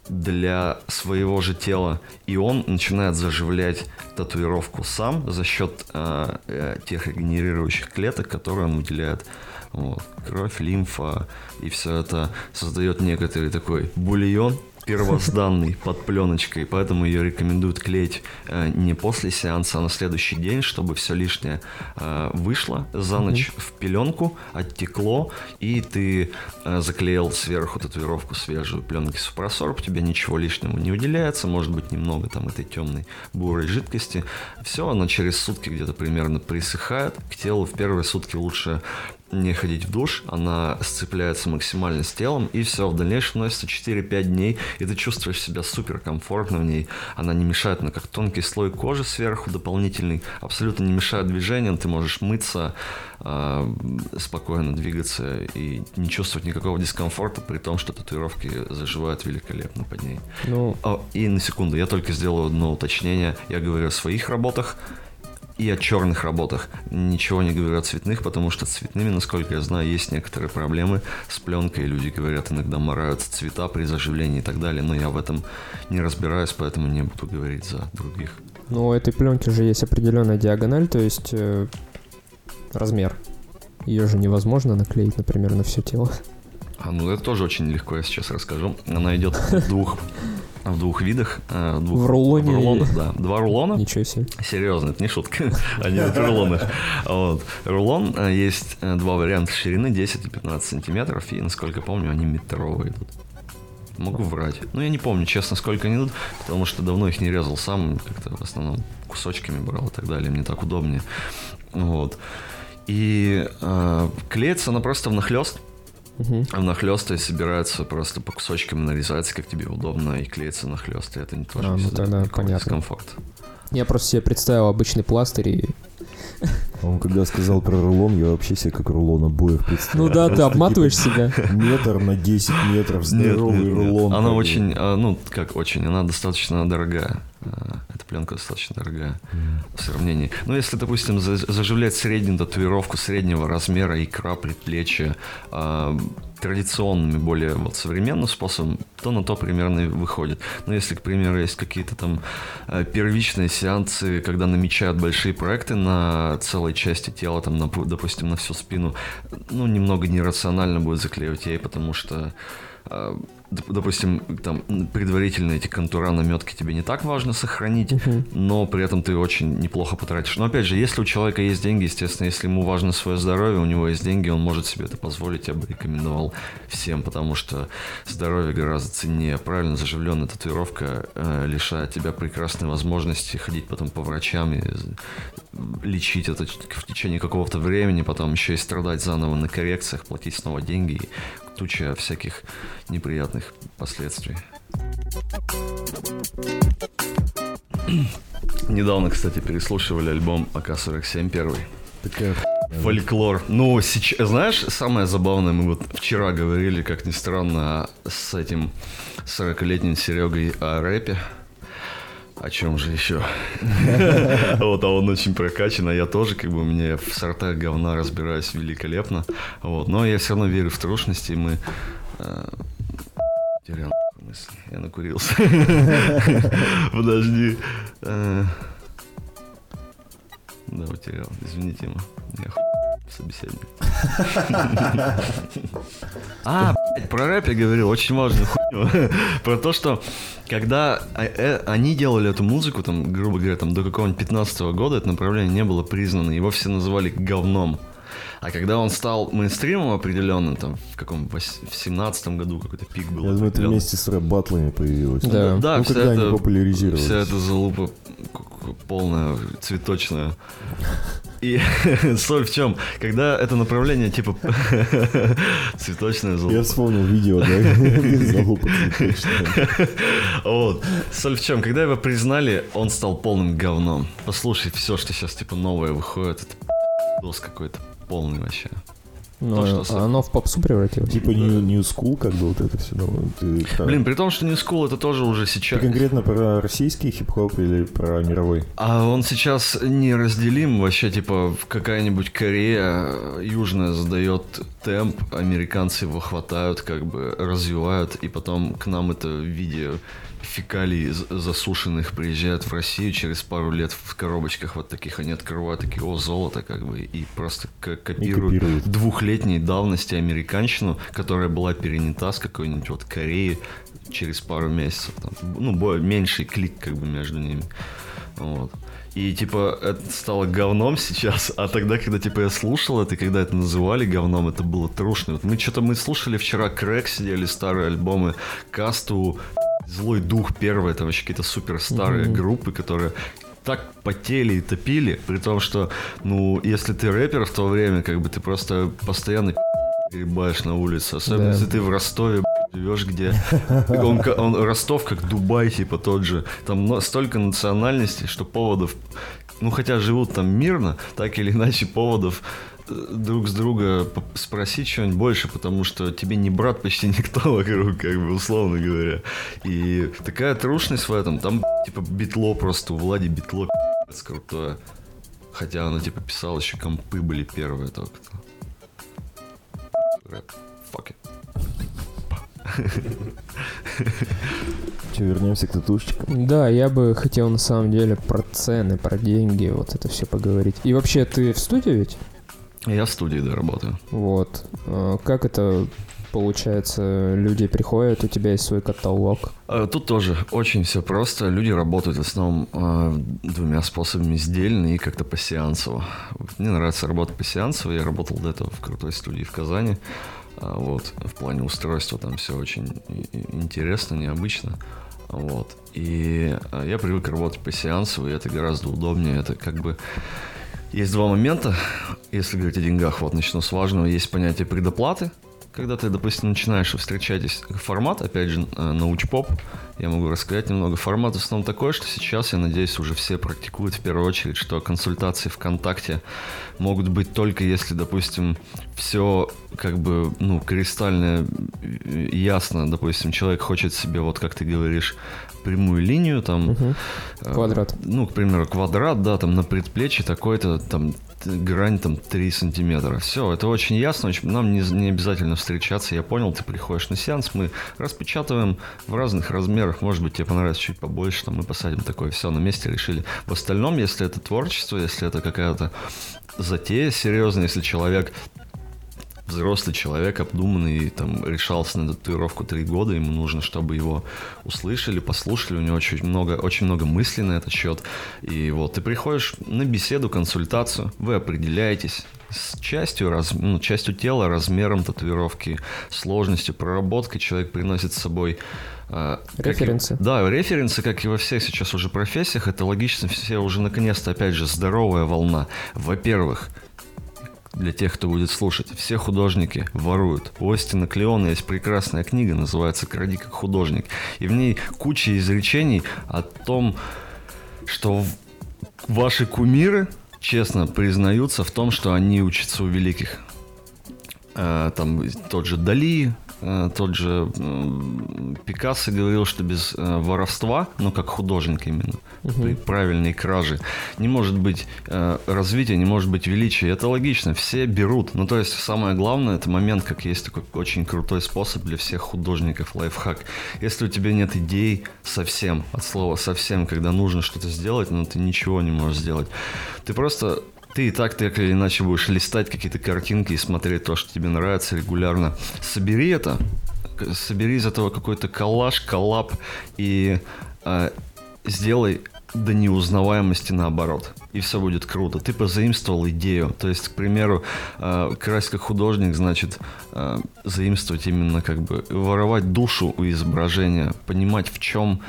для своего же тела, и он начинает заживлять татуировку сам за счет а, э, тех регенерирующих клеток, которые он выделяет. Вот. Кровь, лимфа, и все это создает некоторый такой бульон, первозданный под пленочкой, поэтому ее рекомендуют клеить э, не после сеанса, а на следующий день, чтобы все лишнее э, вышло за ночь в пеленку, оттекло, и ты э, заклеил сверху татуировку свежую пленки супросорб, тебе ничего лишнего не выделяется, может быть немного там этой темной бурой жидкости. Все, она через сутки где-то примерно присыхает. К телу в первые сутки лучше не ходить в душ, она сцепляется максимально с телом, и все, в дальнейшем носится 4-5 дней, и ты чувствуешь себя супер комфортно в ней. Она не мешает, она как тонкий слой кожи сверху дополнительный, абсолютно не мешает движениям, ты можешь мыться, э, спокойно двигаться и не чувствовать никакого дискомфорта, при том, что татуировки заживают великолепно под ней. Ну, О, и на секунду, я только сделал одно уточнение. Я говорю о своих работах и о черных работах. Ничего не говорю о цветных, потому что цветными, насколько я знаю, есть некоторые проблемы с пленкой. Люди говорят, иногда мораются цвета при заживлении и так далее. Но я в этом не разбираюсь, поэтому не буду говорить за других. ну, у этой пленки же есть определенная диагональ, то есть э, размер. Ее же невозможно наклеить, например, на все тело. А, ну это тоже очень легко, я сейчас расскажу. Она идет в двух, в двух видах. э, В, двух, В рулоне в рулонах, да. Два рулона. Ничего себе. Серьезно, это не шутка. Они в рулонах. Вот. Рулон э, есть э, два варианта ширины 10 и 15 сантиметров, и, насколько помню, они метровые идут. Могу врать. Ну, я не помню, честно, сколько они идут, потому что давно их не резал сам, как-то в основном кусочками брал и так далее, мне так удобнее. Вот. И э, клеится она просто внахлёст. Мгм. Внахлёсты собираются просто по кусочкам нарезаться, как тебе удобно, и клеится нахлёст. И это не тоже А, ну тогда понятно. дискомфорт. Я просто себе представил обычный пластырь и... Он когда сказал про рулон, я вообще себе как рулон обоев представил. Ну да, ты обматываешь себя. Метр на 10 метров, здоровый рулон. Она очень, а, ну, как очень, она достаточно дорогая. А, Эта пленка достаточно дорогая в сравнении. Ну, если, допустим, за- заживлять среднюю татуировку среднего размера, икра, предплечья, а, традиционными, более вот современным способом, то на то примерно и выходит. Но если, к примеру, есть какие-то там э, первичные сеансы, когда намечают большие проекты на целой части тела, там, напу- допустим, на всю спину, ну, немного нерационально будет заклеивать ей, потому что э, допустим, там предварительно эти контура наметки тебе не так важно сохранить, но при этом ты очень неплохо потратишь. Но опять же, если у человека есть деньги, естественно, если ему важно свое здоровье, у него есть деньги, он может себе это позволить, я бы рекомендовал всем, потому что здоровье гораздо ценнее. Правильно заживленная татуировка э, лишает тебя прекрасной возможности ходить потом по врачам и лечить это в течение какого-то времени, потом еще и страдать заново на коррекциях, платить снова деньги и туча всяких неприятных последствий. Недавно, кстати, переслушивали альбом АК-47 первый. Такая Фольклор. Ну, сейчас, знаешь, самое забавное, мы вот вчера говорили, как ни странно, с этим 40-летним Серегой о рэпе. О чем же еще? Вот, а он очень прокачан, а я тоже, как бы, меня в сортах говна разбираюсь великолепно. Вот, но я все равно верю в трушность, и мы... э, Терял мысль, я накурился. Подожди. Э, Да, потерял. Извините, ему. Я собеседник. А, про рэп я говорил, очень важную хуйню. Про то, что когда э, э, они делали эту музыку, там, грубо говоря, там, до какого-нибудь 15 года это направление не было признано, его все называли говном. А когда он стал мейнстримом определенным, там, в каком, в 17 году какой-то пик был. Я думаю, это вместе с рэп-батлами появилось. Да. Да, Ну, вся когда они эта- популяризировались. Вся эта залупа полная, цветочная. И соль в чем? Когда это направление типа цветочная Я залупа. вспомнил видео, да. Вот. Соль в чем? Когда его признали, он стал полным говном. Послушай, все, что сейчас типа новое выходит, это дос какой-то полный вообще. Но То, что- оно в попсу превратилось. Типа New, New School, как бы вот это все. Ну, ты, про- Блин, при том, что New School это тоже уже ты сейчас... конкретно про российский хип-хоп или про мировой? А он сейчас неразделим вообще, типа, какая-нибудь Корея южная задает темп, американцы его хватают, как бы развивают, и потом к нам это в виде фекалий засушенных приезжает в Россию через пару лет в коробочках вот таких, они открывают такие, о, золото, как бы, и просто копируют, копируют. двухлетней давности американщину, которая была перенята с какой-нибудь вот Кореи через пару месяцев. Там, ну, бо- меньший клик как бы между ними. Вот. И типа это стало говном сейчас, а тогда, когда типа я слушал это, и когда это называли говном, это было трушно. Вот мы что-то мы слушали вчера Крэк сидели, старые альбомы, Касту, Злой Дух первый, это вообще какие-то супер старые группы, которые так потели и топили, при том, что, ну, если ты рэпер в то время, как бы ты просто постоянно гребаешь на улице, особенно Да. если ты в Ростове живешь, где он, он- Ростов как Дубай, типа тот же, там столько национальностей, что поводов, ну хотя живут там мирно, так или иначе поводов друг с друга спросить что-нибудь больше, потому что тебе не брат почти никто вокруг, как бы, условно говоря. И такая трушность в этом. Там, типа, битло просто, у Влади битло пи***ц крутое. Хотя она, типа, писала, еще компы были первые только-то. Рэп. Fuck it. Че, вернемся к татушечкам? Да, я бы хотел на самом деле про цены, про деньги, вот это все поговорить. И вообще, ты в студии ведь? Я в студии, да, работаю. Вот. Э, Как это получается? Люди приходят, у тебя есть свой каталог. Э, Тут тоже очень все просто. Люди работают в основном э, двумя способами сдельно и как-то по сеансово. Мне нравится работать по сеансово. Я работал до этого в крутой студии в Казани. Вот. В плане устройства там все очень интересно, необычно. Вот. И я привык работать по сеансово, и это гораздо удобнее. Это как бы... Есть два момента, если говорить о деньгах. Вот начну с важного. Есть понятие предоплаты, когда ты, допустим, начинаешь встречать формат, опять же, э, научпоп, я могу рассказать немного. Формат в основном такой, что сейчас, я надеюсь, уже все практикуют в первую очередь, что консультации ВКонтакте могут быть только если, допустим, все как бы, ну, кристально э, ясно, допустим, человек хочет себе, вот как ты говоришь, прямую линию, там... Угу. Квадрат. Ну, к примеру, квадрат, да, там на предплечье такой-то, там грань там 3 сантиметра. Все, это очень ясно, очень, нам не, не обязательно встречаться. Я понял, ты приходишь на сеанс, мы распечатываем в разных размерах. Может быть, тебе понравится чуть побольше, там мы посадим такое. Все, на месте решили. В остальном, если это творчество, если это какая-то затея серьезная, если человек взрослый человек, обдуманный, там, решался на татуировку три года, ему нужно, чтобы его услышали, послушали, у него очень много, очень много мыслей на этот счет. И вот ты приходишь на беседу, консультацию, вы определяетесь, с частью, раз, ну, частью тела, размером татуировки, сложностью, проработкой человек приносит с собой э, Референсы. И, да, референсы, как и во всех сейчас уже профессиях, это логично, все уже наконец-то, опять же, здоровая волна. Во-первых, для тех, кто будет слушать. Все художники воруют. У Остина Клеона есть прекрасная книга, называется «Кради как художник». И в ней куча изречений о том, что ваши кумиры честно признаются в том, что они учатся у великих. А, там тот же Дали, Э, тот же Пикассо говорил, что без э, воровства, ну как художник именно, угу. правильной краже, не может быть э, развития, не может быть величия. Это логично, все берут. Ну то есть самое главное, это момент, как есть такой очень крутой способ для всех художников, лайфхак. Если у тебя нет идей совсем, от слова совсем, когда нужно что-то сделать, но ты ничего не можешь сделать, ты просто ты и так так или иначе будешь листать какие-то картинки и смотреть то, что тебе нравится регулярно. Собери это, собери из этого какой-то коллаж, коллап и э, сделай до неузнаваемости наоборот. И все будет круто. Ты позаимствовал идею. То есть, к примеру, э, красть как художник, значит, э, заимствовать именно как бы воровать душу у изображения, понимать в чем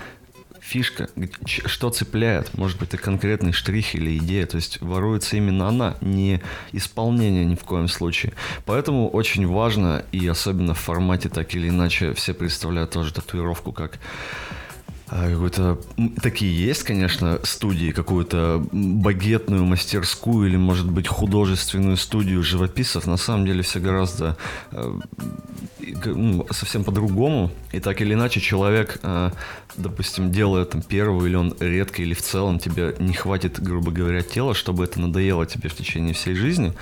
фишка, что цепляет, может быть, это конкретный штрих или идея, то есть воруется именно она, не исполнение ни в коем случае. Поэтому очень важно, и особенно в формате так или иначе, все представляют тоже татуировку как а, какой-то... Такие есть, конечно, студии, какую-то багетную мастерскую или, может быть, художественную студию живописцев. На самом деле все гораздо э, ну, совсем по-другому. И так или иначе человек, э, допустим, делая там первую, или он редко, или в целом тебе не хватит, грубо говоря, тела, чтобы это надоело тебе в течение всей жизни,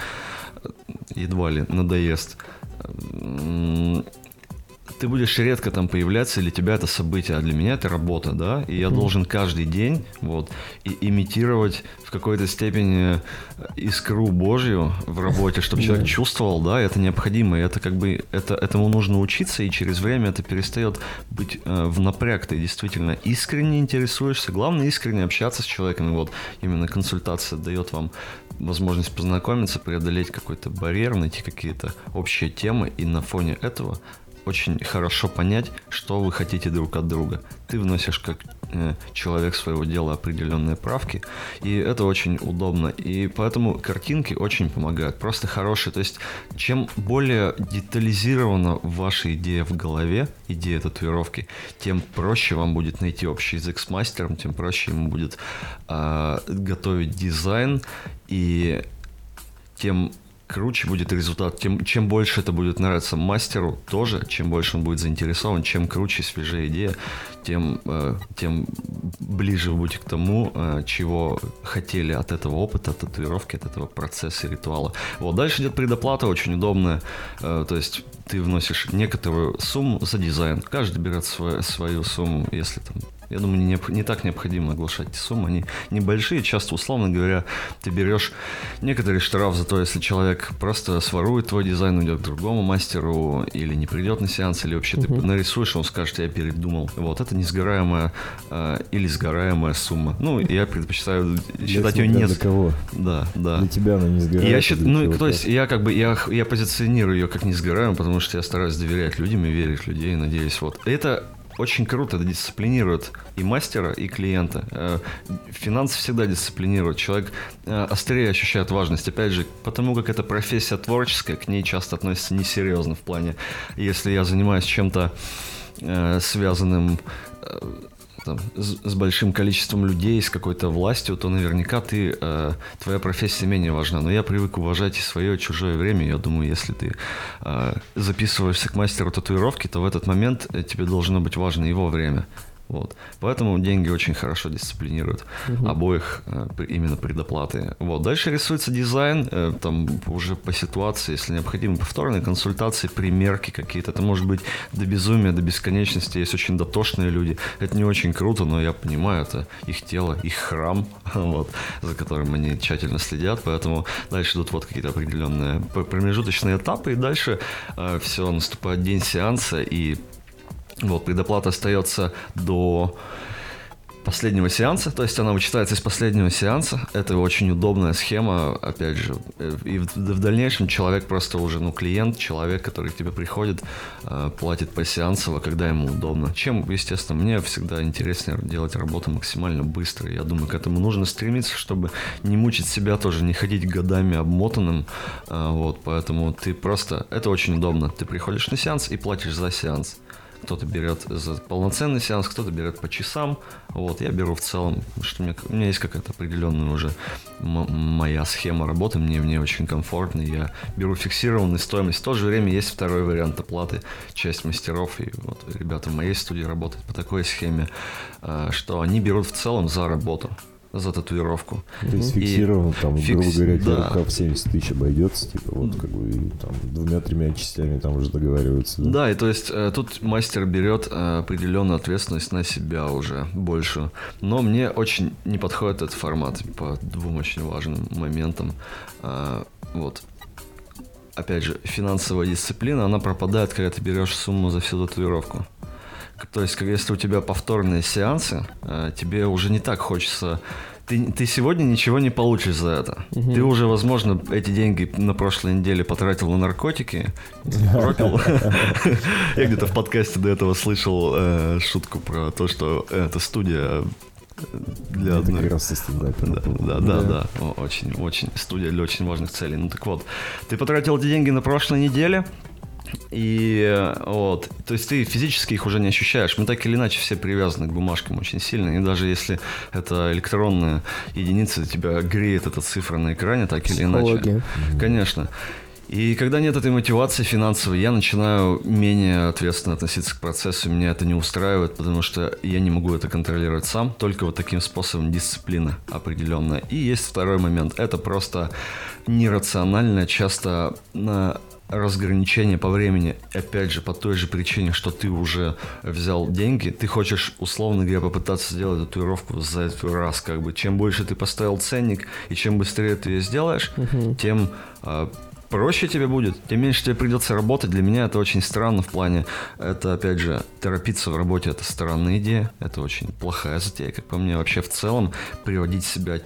э, едва ли надоест ты будешь редко там появляться, для тебя это событие, а для меня это работа, да, и я mm. должен каждый день вот и имитировать в какой-то степени э, искру Божью в работе, чтобы человек чувствовал, да, это необходимо, и это как бы это этому нужно учиться, и через время это перестает быть э, в напряг, ты действительно искренне интересуешься, главное искренне общаться с человеком, и вот именно консультация дает вам возможность познакомиться, преодолеть какой-то барьер, найти какие-то общие темы, и на фоне этого очень хорошо понять, что вы хотите друг от друга. Ты вносишь как э, человек своего дела определенные правки, и это очень удобно. И поэтому картинки очень помогают. Просто хорошие. То есть, чем более детализирована ваша идея в голове, идея татуировки, тем проще вам будет найти общий язык с мастером, тем проще ему будет э, готовить дизайн, и тем круче будет результат. Тем, чем больше это будет нравиться мастеру тоже, чем больше он будет заинтересован, чем круче, свежая идея, тем, э, тем ближе вы будете к тому, э, чего хотели от этого опыта, от татуировки, от этого процесса ритуала. Вот дальше идет предоплата, очень удобная. Э, то есть ты вносишь некоторую сумму за дизайн. Каждый берет свою, свою сумму, если там я думаю, не, не так необходимо оглашать эти суммы. Они небольшие. Часто, условно говоря, ты берешь некоторый штраф за то, если человек просто сворует твой дизайн, уйдет к другому мастеру, или не придет на сеанс, или вообще uh-huh. ты нарисуешь, он скажет, я передумал. Вот это несгораемая э, или сгораемая сумма. Ну, я предпочитаю считать ее не... Для кого? Да, да. Для тебя она не сгорает. Я счит... Ну, то есть я как бы, я, я позиционирую ее как несгораемую, потому что я стараюсь доверять людям и верить в людей, надеюсь. Вот. Это очень круто, это дисциплинирует и мастера, и клиента. Э, финансы всегда дисциплинируют. Человек э, острее ощущает важность. Опять же, потому как это профессия творческая, к ней часто относятся несерьезно в плане, если я занимаюсь чем-то э, связанным там, с, с большим количеством людей, с какой-то властью, то наверняка ты, э, твоя профессия менее важна. Но я привык уважать и свое, и чужое время. Я думаю, если ты э, записываешься к мастеру татуировки, то в этот момент э, тебе должно быть важно его время. Вот. Поэтому деньги очень хорошо дисциплинируют угу. обоих э, именно предоплаты. Вот. Дальше рисуется дизайн, э, там уже по ситуации, если необходимо, повторные консультации, примерки какие-то. Это может быть до безумия, до бесконечности. Есть очень дотошные люди. Это не очень круто, но я понимаю, это их тело, их храм, вот, за которым они тщательно следят. Поэтому дальше идут вот какие-то определенные промежуточные этапы, и дальше э, все, наступает день сеанса, и вот, предоплата остается до последнего сеанса, то есть она вычитается из последнего сеанса. Это очень удобная схема, опять же. И в, в дальнейшем человек просто уже, ну, клиент, человек, который к тебе приходит, э, платит по сеансово, когда ему удобно. Чем, естественно, мне всегда интереснее делать работу максимально быстро. Я думаю, к этому нужно стремиться, чтобы не мучить себя тоже, не ходить годами обмотанным. Э, вот, поэтому ты просто... Это очень удобно. Ты приходишь на сеанс и платишь за сеанс. Кто-то берет за полноценный сеанс, кто-то берет по часам. Вот, я беру в целом, что у меня, у меня есть какая-то определенная уже моя схема работы, мне в ней очень комфортно. Я беру фиксированную стоимость. В то же время есть второй вариант оплаты. Часть мастеров и вот ребята в моей студии работают по такой схеме, э, что они берут в целом за работу за татуировку. То есть фиксирован, там, фикс... грубо говоря, да. в 70 тысяч обойдется, типа, вот, как бы, и, там, двумя-тремя частями там уже договариваются. Да, да и то есть э, тут мастер берет э, определенную ответственность на себя уже больше. Но мне очень не подходит этот формат по двум очень важным моментам. Э, вот. Опять же, финансовая дисциплина, она пропадает, когда ты берешь сумму за всю татуировку. То есть, если у тебя повторные сеансы, э, тебе уже не так хочется ты, ты сегодня ничего не получишь за это. Угу. Ты уже, возможно, эти деньги на прошлой неделе потратил на наркотики, пропил. Я где-то в подкасте до этого слышал э, шутку про то, что эта студия для одной... Как раз да, да, да, да, очень, очень студия для очень важных целей. Ну так вот, ты потратил эти деньги на прошлой неделе, и вот, то есть ты физически их уже не ощущаешь. Мы так или иначе все привязаны к бумажкам очень сильно. И даже если это электронная единица, тебя греет эта цифра на экране, так или иначе. Конечно. И когда нет этой мотивации финансовой, я начинаю менее ответственно относиться к процессу, меня это не устраивает, потому что я не могу это контролировать сам, только вот таким способом дисциплина определенная. И есть второй момент, это просто нерациональная, часто на разграничение по времени, опять же, по той же причине, что ты уже взял деньги, ты хочешь, условно говоря, попытаться сделать татуировку за этот раз, как бы, чем больше ты поставил ценник, и чем быстрее ты ее сделаешь, uh-huh. тем э, проще тебе будет, тем меньше тебе придется работать. Для меня это очень странно в плане, это, опять же, торопиться в работе, это странная идея, это очень плохая затея, как по мне, вообще в целом приводить себя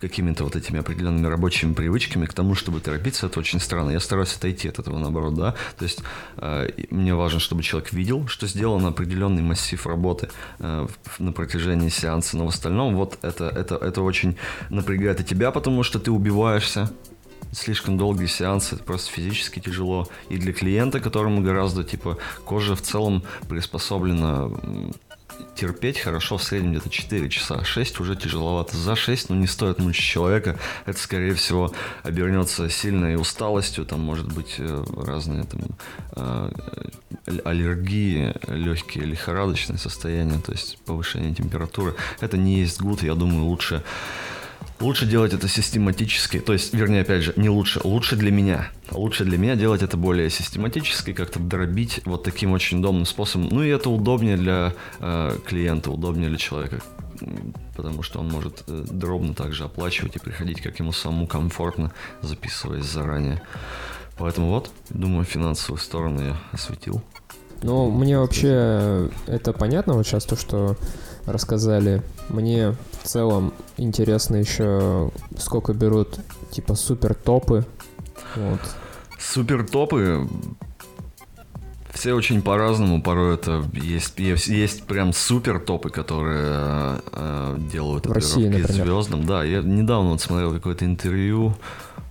какими-то вот этими определенными рабочими привычками к тому, чтобы торопиться, это очень странно. Я стараюсь отойти от этого, наоборот, да. То есть э, мне важно, чтобы человек видел, что сделан определенный массив работы э, на протяжении сеанса, но в остальном вот это, это, это очень напрягает и тебя, потому что ты убиваешься, слишком долгий сеанс, это просто физически тяжело. И для клиента, которому гораздо, типа, кожа в целом приспособлена терпеть хорошо в среднем где-то 4 часа. 6 уже тяжеловато. За 6, ну, не стоит мучить человека. Это, скорее всего, обернется сильной усталостью. Там, может быть, э, разные там э, аллергии, легкие лихорадочные состояния, то есть повышение температуры. Это не есть гуд. Я думаю, лучше Лучше делать это систематически, то есть, вернее, опять же, не лучше, лучше для меня. Лучше для меня делать это более систематически, как-то дробить вот таким очень удобным способом. Ну и это удобнее для э, клиента, удобнее для человека, потому что он может э, дробно также оплачивать и приходить, как ему самому комфортно, записываясь заранее. Поэтому вот, думаю, финансовую сторону я осветил. Ну, мне вообще это понятно вот сейчас то, что рассказали. Мне в целом интересно еще, сколько берут типа супер топы. Вот. Супер топы Все очень по-разному, порой это есть, есть, есть прям супер топы, которые э, делают В России, например. звездам. Да, я недавно вот смотрел какое-то интервью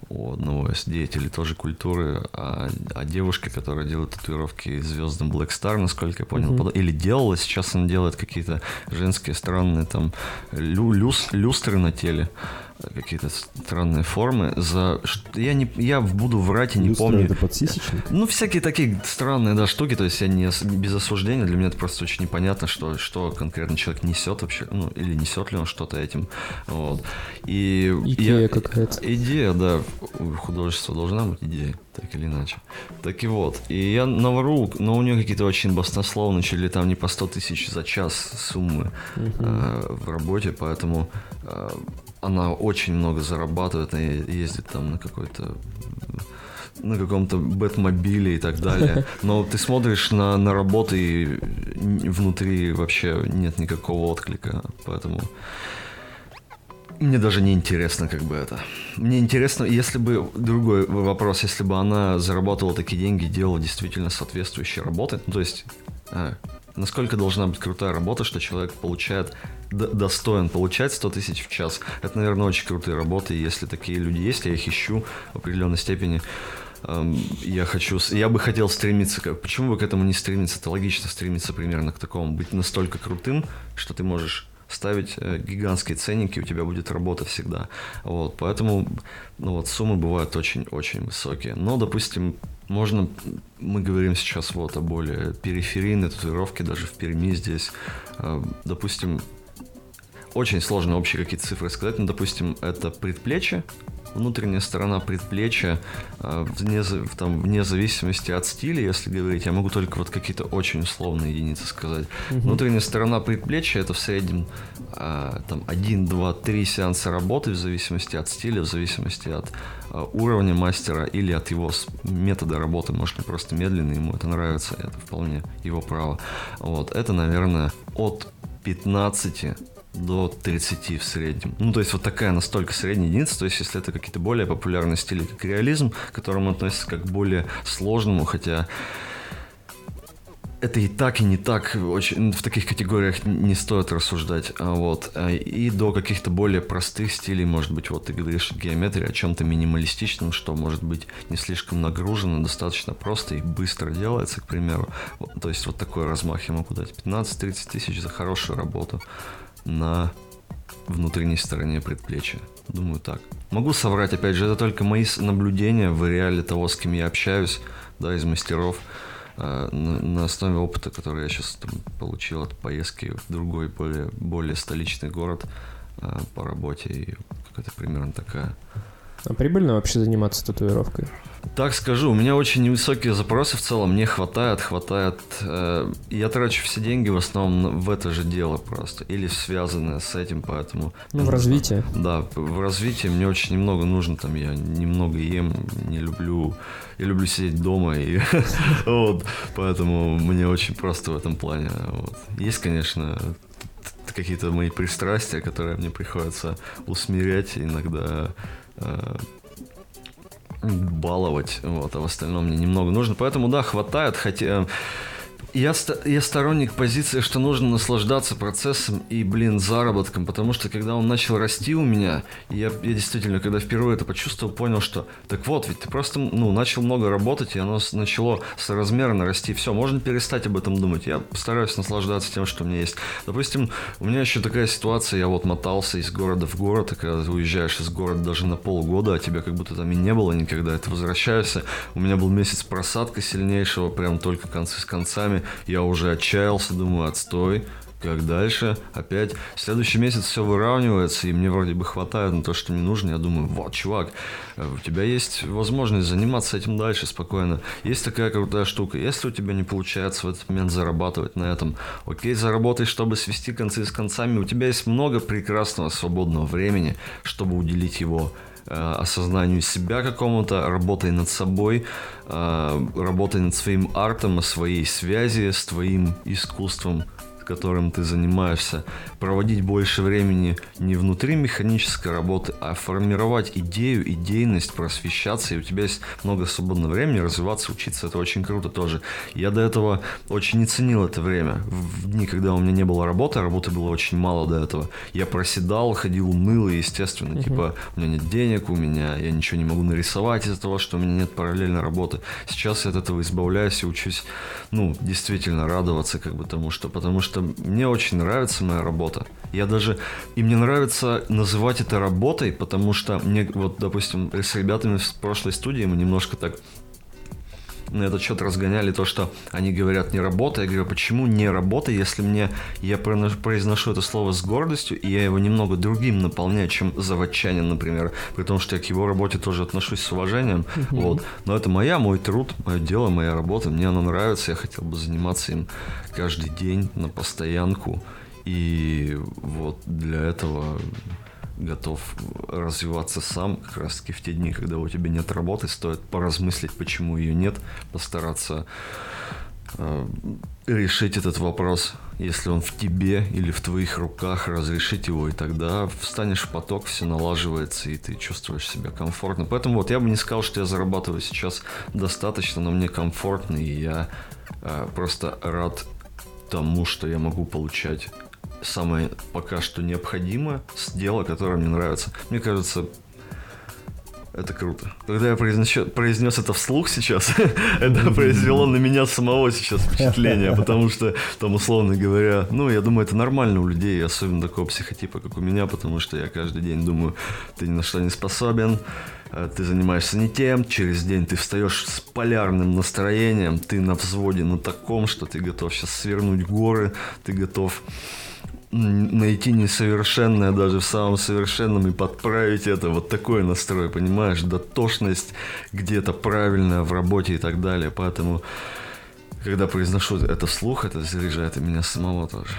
у одного из деятелей тоже культуры, о, о девушке, которая делает татуировки звездам Black Star, насколько я понял. Под- или делала, сейчас она делает какие-то женские странные там лю- люс- люстры на теле, какие-то странные формы. За я не я буду врать и не Люстра помню. это подсисечник? Ну, всякие такие странные, да, штуки, то есть я не без осуждения, для меня это просто очень непонятно, что, что конкретно человек несет вообще, ну, или несет ли он что-то этим, вот. И Идея я- какая-то. Идея, да, у художества должна быть идея, так или иначе. Так и вот, и я навру, но у нее какие-то очень баснословные, чуть ли там не по 100 тысяч за час суммы э, в работе, поэтому э, она очень много зарабатывает, она ездит там на какой-то на каком-то бэтмобиле и так далее. Но ты смотришь на, на работы и внутри вообще нет никакого отклика, поэтому мне даже не интересно, как бы это. Мне интересно, если бы другой вопрос, если бы она заработала такие деньги, делала действительно соответствующие работы, ну, то есть а, насколько должна быть крутая работа, что человек получает достоин получать 100 тысяч в час. Это, наверное, очень крутые работы, если такие люди есть, я их ищу в определенной степени. Эм, Я хочу, я бы хотел стремиться, почему бы к этому не стремиться? Это логично стремиться примерно к такому, быть настолько крутым, что ты можешь ставить э, гигантские ценники, у тебя будет работа всегда. Вот, поэтому, ну вот, суммы бывают очень-очень высокие. Но, допустим, можно, мы говорим сейчас вот о более периферийной татуировке, даже в Перми здесь, э, допустим, очень сложно общие какие-то цифры сказать, но, допустим, это предплечье, внутренняя сторона предплечья, э, вне, там, вне зависимости от стиля, если говорить, я могу только вот какие-то очень условные единицы сказать. Внутренняя сторона предплечья это в среднем а, там 1, 2, 3 сеанса работы в зависимости от стиля, в зависимости от а, уровня мастера или от его метода работы. Может, он просто медленный, ему это нравится, это вполне его право. Вот, это, наверное, от 15 до 30 в среднем. Ну, то есть вот такая настолько средняя единица. То есть если это какие-то более популярные стили, как реализм, к которому относится как к более сложному, хотя это и так, и не так. Очень, в таких категориях не стоит рассуждать. А Вот. А, И до каких-то более простых стилей, может быть, вот ты говоришь геометрия о чем-то минималистичном, что может быть не слишком нагружено, достаточно просто и быстро делается, к примеру. То есть вот такой размах я могу дать. 15-30 тысяч за хорошую работу на внутренней стороне предплечья. Думаю так. Могу соврать, опять же, это только мои наблюдения в реале того, с кем я общаюсь, да, из мастеров, э, на, на основе опыта, который я сейчас получил от поездки в другой, более, более столичный город э, по работе. И какая-то примерно такая. А прибыльно вообще заниматься татуировкой? Так скажу, у меня очень невысокие запросы в целом, мне хватает, хватает. э, я трачу все деньги в основном в это же дело просто, или связанное с этим, поэтому... Ну, в развитии. Да, в развитии мне очень немного нужно, там я немного ем, не люблю, я люблю сидеть дома, и вот, поэтому мне очень просто в этом плане. Вот. Есть, конечно, какие-то мои пристрастия, которые мне приходится усмирять иногда, баловать, вот, а в остальном мне немного нужно. Поэтому, да, хватает, хотя... Я, я сторонник позиции, что нужно наслаждаться процессом и, блин, заработком, потому что когда он начал расти у меня, я, я действительно, когда впервые это почувствовал, понял, что так вот, ведь ты просто, ну, начал много работать, и оно начало соразмерно расти. Все, можно перестать об этом думать. Я стараюсь наслаждаться тем, что у меня есть. Допустим, у меня еще такая ситуация, я вот мотался из города в город, и когда ты уезжаешь из города даже на полгода, а тебя как будто там и не было никогда, ты возвращаешься. У меня был месяц просадка сильнейшего, прям только концы с концами. Я уже отчаялся, думаю, отстой. Как дальше? Опять следующий месяц все выравнивается, и мне вроде бы хватает на то, что мне нужно. Я думаю, вот, чувак, э, у тебя есть возможность заниматься этим дальше спокойно. Есть такая крутая штука. Если у тебя не получается в этот момент зарабатывать на этом, окей, заработай, чтобы свести концы с концами. У тебя есть много прекрасного свободного времени, чтобы уделить его осознанию себя какому-то, работой над собой, э, работой над своим артом, о своей связи с твоим искусством, которым ты занимаешься, проводить больше времени не внутри механической работы, а формировать идею, идейность, просвещаться, и у тебя есть много свободного времени развиваться, учиться, это очень круто тоже. Я до этого очень не ценил это время. В дни, когда у меня не было работы, а работы было очень мало до этого, я проседал, ходил унылый, естественно, uh-huh. типа, у меня нет денег, у меня, я ничего не могу нарисовать из-за того, что у меня нет параллельной работы. Сейчас я от этого избавляюсь и учусь, ну, действительно радоваться как бы тому, что, потому что мне очень нравится моя работа. Я даже, и мне нравится называть это работой, потому что мне, вот, допустим, с ребятами в прошлой студии мы немножко так на этот счет разгоняли то, что они говорят не работа. Я говорю, почему не работа, если мне я произношу это слово с гордостью, и я его немного другим наполняю, чем заводчанин, например, при том, что я к его работе тоже отношусь с уважением. Uh-huh. Вот. Но это моя, мой труд, мое дело, моя работа. Мне оно нравится, я хотел бы заниматься им каждый день на постоянку. И вот для этого готов развиваться сам, как раз таки в те дни, когда у тебя нет работы, стоит поразмыслить, почему ее нет, постараться э, решить этот вопрос, если он в тебе или в твоих руках, разрешить его, и тогда встанешь в поток, все налаживается, и ты чувствуешь себя комфортно. Поэтому вот я бы не сказал, что я зарабатываю сейчас достаточно, но мне комфортно, и я э, просто рад тому, что я могу получать самое пока что необходимое с дела, которое мне нравится. Мне кажется, это круто. Когда я произнес, произнес это вслух сейчас, это произвело на меня самого сейчас впечатление, потому что там, условно говоря, ну, я думаю, это нормально у людей, особенно такого психотипа, как у меня, потому что я каждый день думаю, ты ни на что не способен, э, ты занимаешься не тем, через день ты встаешь с полярным настроением, ты на взводе на таком, что ты готов сейчас свернуть горы, ты готов найти несовершенное даже в самом совершенном и подправить это. Вот такой настрой, понимаешь? Дотошность где-то правильная в работе и так далее. Поэтому, когда произношу это вслух, это заряжает и меня самого тоже.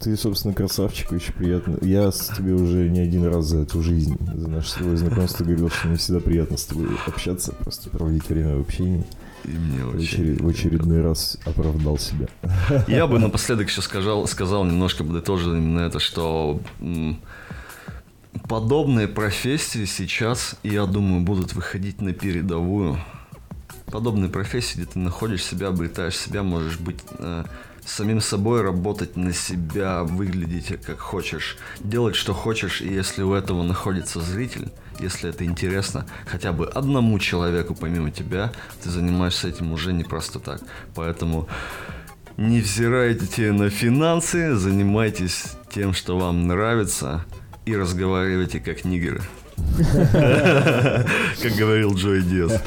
Ты, собственно, красавчик, очень приятно. Я с тобой уже не один раз за эту жизнь, за наше свое знакомство говорил, что мне всегда приятно с тобой общаться, просто проводить время в общении. И мне в, очеред... в очередной раз оправдал себя. Я бы напоследок еще сказал, сказал немножко подытожил именно это, что подобные профессии сейчас, я думаю, будут выходить на передовую. Подобные профессии, где ты находишь себя, обретаешь себя, можешь быть э, самим собой, работать на себя, выглядеть как хочешь, делать что хочешь, и если у этого находится зритель, если это интересно хотя бы одному человеку помимо тебя, ты занимаешься этим уже не просто так. Поэтому не взирайте на финансы, занимайтесь тем, что вам нравится, и разговаривайте как нигеры. Как говорил Джой Диас.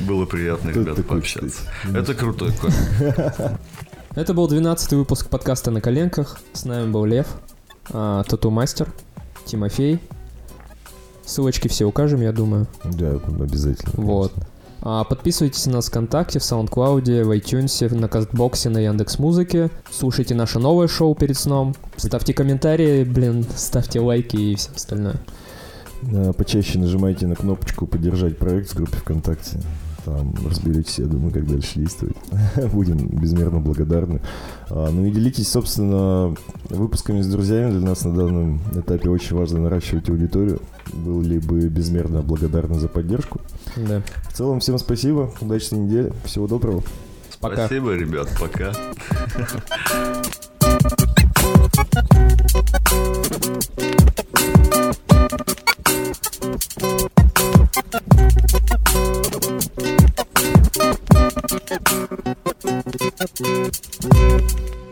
Было приятно, ребята, пообщаться. Это крутой кот. Это был 12 выпуск подкаста «На коленках». С нами был Лев, а, Тату-мастер, Тимофей Ссылочки все укажем, я думаю. Да, обязательно. Вот. А, подписывайтесь на нас ВКонтакте, в SoundCloud, в iTunes, на Кастбоксе, на Яндекс Музыке. Слушайте наше новое шоу перед сном. Ставьте комментарии, блин, ставьте лайки и все остальное. Почаще нажимайте на кнопочку «Поддержать проект» в группе ВКонтакте там разберетесь, я думаю, как дальше действовать. Будем безмерно благодарны. А, ну и делитесь, собственно, выпусками с друзьями. Для нас на данном этапе очень важно наращивать аудиторию. Были бы безмерно благодарны за поддержку. Да. В целом, всем спасибо. Удачной недели. Всего доброго. Пока. Спасибо, ребят. Пока. Thank you.